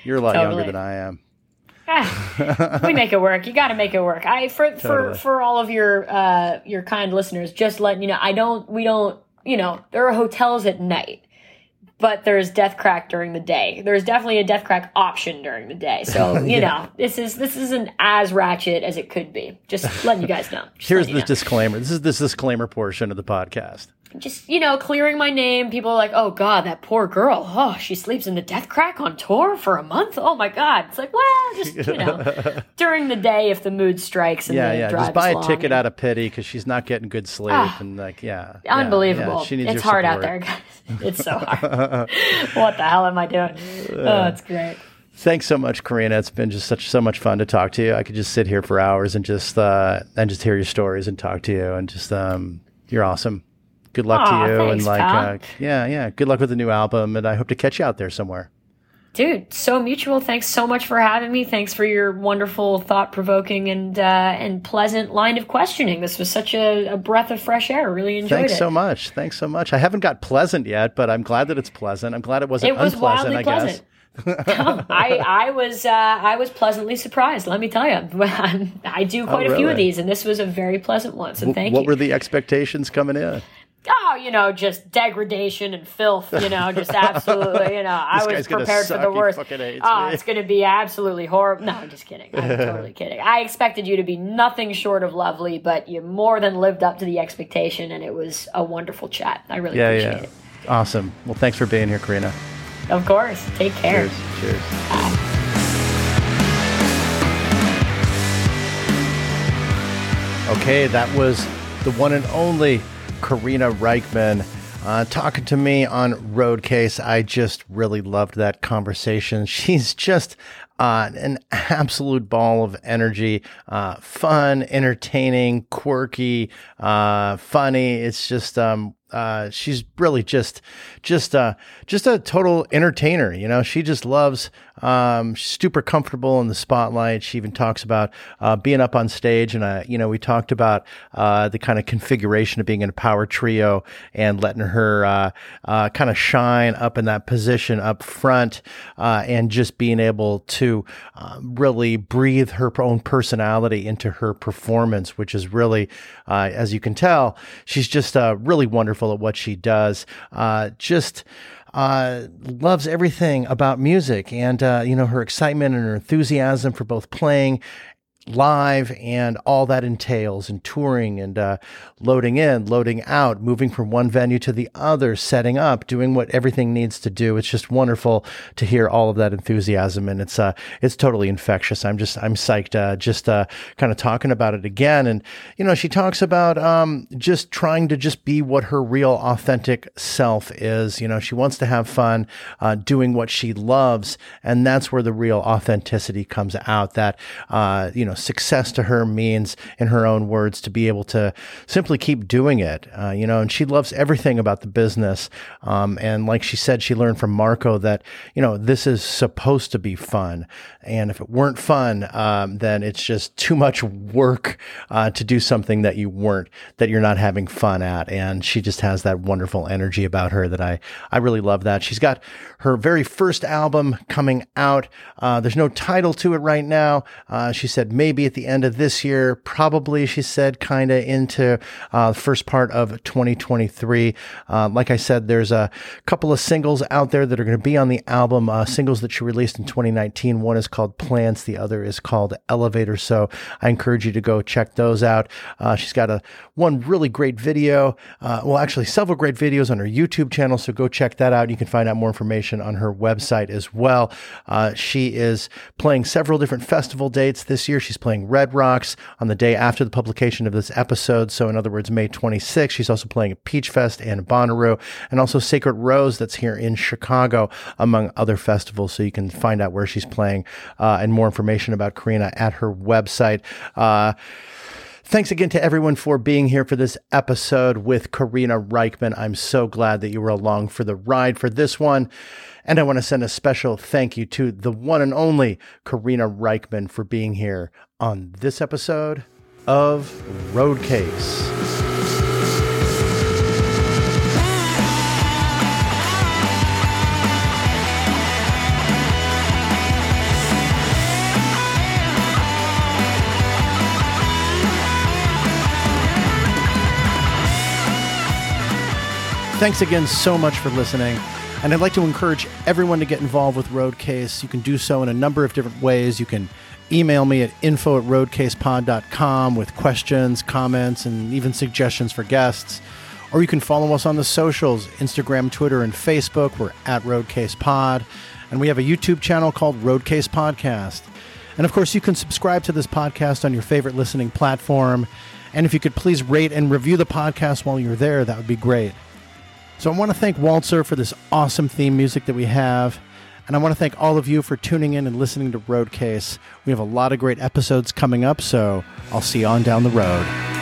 you're a lot Totally. younger than I am. Ah, we make it work. You got to make it work. I for Totally. for for all of your uh your kind listeners, just letting you know, I don't. We don't. You know, there are hotels at night, but there's death crack during the day. There's definitely a death crack option during the day. So [laughs] you know, this is this isn't as ratchet as it could be. Just letting you guys know. Just Here's the know. disclaimer. This is this disclaimer portion of the podcast. Just you know clearing my name people are like oh god that poor girl oh she sleeps in the death crack on tour for a month oh my god it's like well just you know [laughs] during the day if the mood strikes and Yeah, yeah. drive Just buy a ticket and- out of pity because she's not getting good sleep Ah. and like, yeah, yeah, unbelievable yeah, she needs it's hard out there guys [laughs] it's so hard [laughs] what the hell am i doing oh it's great Thanks so much, Karina. It's been just such so much fun to talk to you. I could just sit here for hours and just uh, and just hear your stories and talk to you and just um, you're awesome. Good luck Aw, to you thanks, and like uh, yeah, yeah. Good luck with the new album and I hope to catch you out there somewhere. dude so mutual thanks so much for having me thanks for your wonderful thought-provoking and uh, and pleasant line of questioning this was such a, a breath of fresh air really enjoyed Thanks it thanks so much. Thanks so much. I haven't got pleasant yet, but I'm glad that it's pleasant. I'm glad it wasn't It was unpleasant. I guess. pleasant. I I was uh, I was pleasantly surprised. Let me tell you, [laughs] I do quite oh, a few of these, and this was a very pleasant one. So thank what you. What were the expectations coming in? Oh, you know, just degradation and filth, you know, just [laughs] absolutely, you know, I was prepared for the worst. Oh, me. it's going to be absolutely horrible. No, I'm just kidding. I'm [laughs] totally kidding. I expected you to be nothing short of lovely, but you more than lived up to the expectation, and it was a wonderful chat. I really yeah, appreciate yeah. it. Awesome. Well, thanks for being here, Karina. Of course. Take care. Cheers. Cheers. Bye. Okay, that was the one and only Karina Rykman. Uh, talking to me on Roadcase. I just really loved that conversation. [laughs] She's just uh, an absolute ball of energy, uh, fun, entertaining, quirky, uh, funny. It's just um, uh, she's really just just uh just a total entertainer you know? She just loves um super comfortable in the spotlight. She even talks about uh, being up on stage and uh, you know we talked about uh, the kind of configuration of being in a power trio and letting her uh, uh, kind of shine up in that position up front uh, and just being able to uh, really breathe her own personality into her performance which is really as you can tell she's just uh, really wonderful wonderful at what she does. Uh, just uh, loves everything about music and, uh, you know, her excitement and her enthusiasm for both playing live and all that entails and touring and uh, loading in, loading out, moving from one venue to the other, setting up, doing what everything needs to do. It's just wonderful to hear all of that enthusiasm, and it's uh, it's totally infectious. I'm just I'm psyched, uh, just uh, kind of talking about it again, and you know she talks about um, just trying to just be what her real authentic self is. You know she wants to have fun, uh, doing what she loves, and that's where the real authenticity comes out. That uh, you know know, success to her means, in her own words, to be able to simply keep doing it. Uh, you know, and she loves everything about the business. Um, and like she said, she learned from Marco that, you know, this is supposed to be fun. And if it weren't fun, um, then it's just too much work uh, to do something that you weren't, that you're not having fun at. And she just has that wonderful energy about her that I, I really love that. She's got her very first album coming out. Uh, there's no title to it right now. Uh, she said maybe at the end of this year, probably, she said, kind of into uh, the first part of 2023. Uh, like I said, there's a couple of singles out there that are going to be on the album, uh, singles that she released in 2019. One is called Plants, the other is called Elevator. So I encourage you to go check those out. Uh, she's got a one really great video. Uh, well, actually, several great videos on her YouTube channel. So go check that out. You can find out more information on her website as well. Uh, she is playing several different festival dates this year. She's playing Red Rocks on the day after the publication of this episode. So, in other words, May 26th. She's also playing at Peach Fest and Bonnaroo, and also Sacred Rose that's here in Chicago, among other festivals. So you can find out where she's playing uh, and more information about Karina at her website. Uh, Thanks again to everyone for being here for this episode with Karina Rykman. I'm so glad that you were along for the ride for this one. And I want to send a special thank you to the one and only Karina Rykman for being here on this episode of Roadcase. Thanks again so much for listening. And I'd like to encourage everyone to get involved with Roadcase. You can do so in a number of different ways. You can email me at info at roadcasepod.com with questions, comments, and even suggestions for guests. Or you can follow us on the socials Instagram, Twitter, and Facebook. We're at RoadcasePod. And we have a YouTube channel called Roadcase Podcast. And of course, you can subscribe to this podcast on your favorite listening platform. And if you could please rate and review the podcast while you're there, that would be great. So I want to thank Walzer for this awesome theme music that we have. And I want to thank all of you for tuning in and listening to Roadcase. We have a lot of great episodes coming up, so I'll see you on down the road.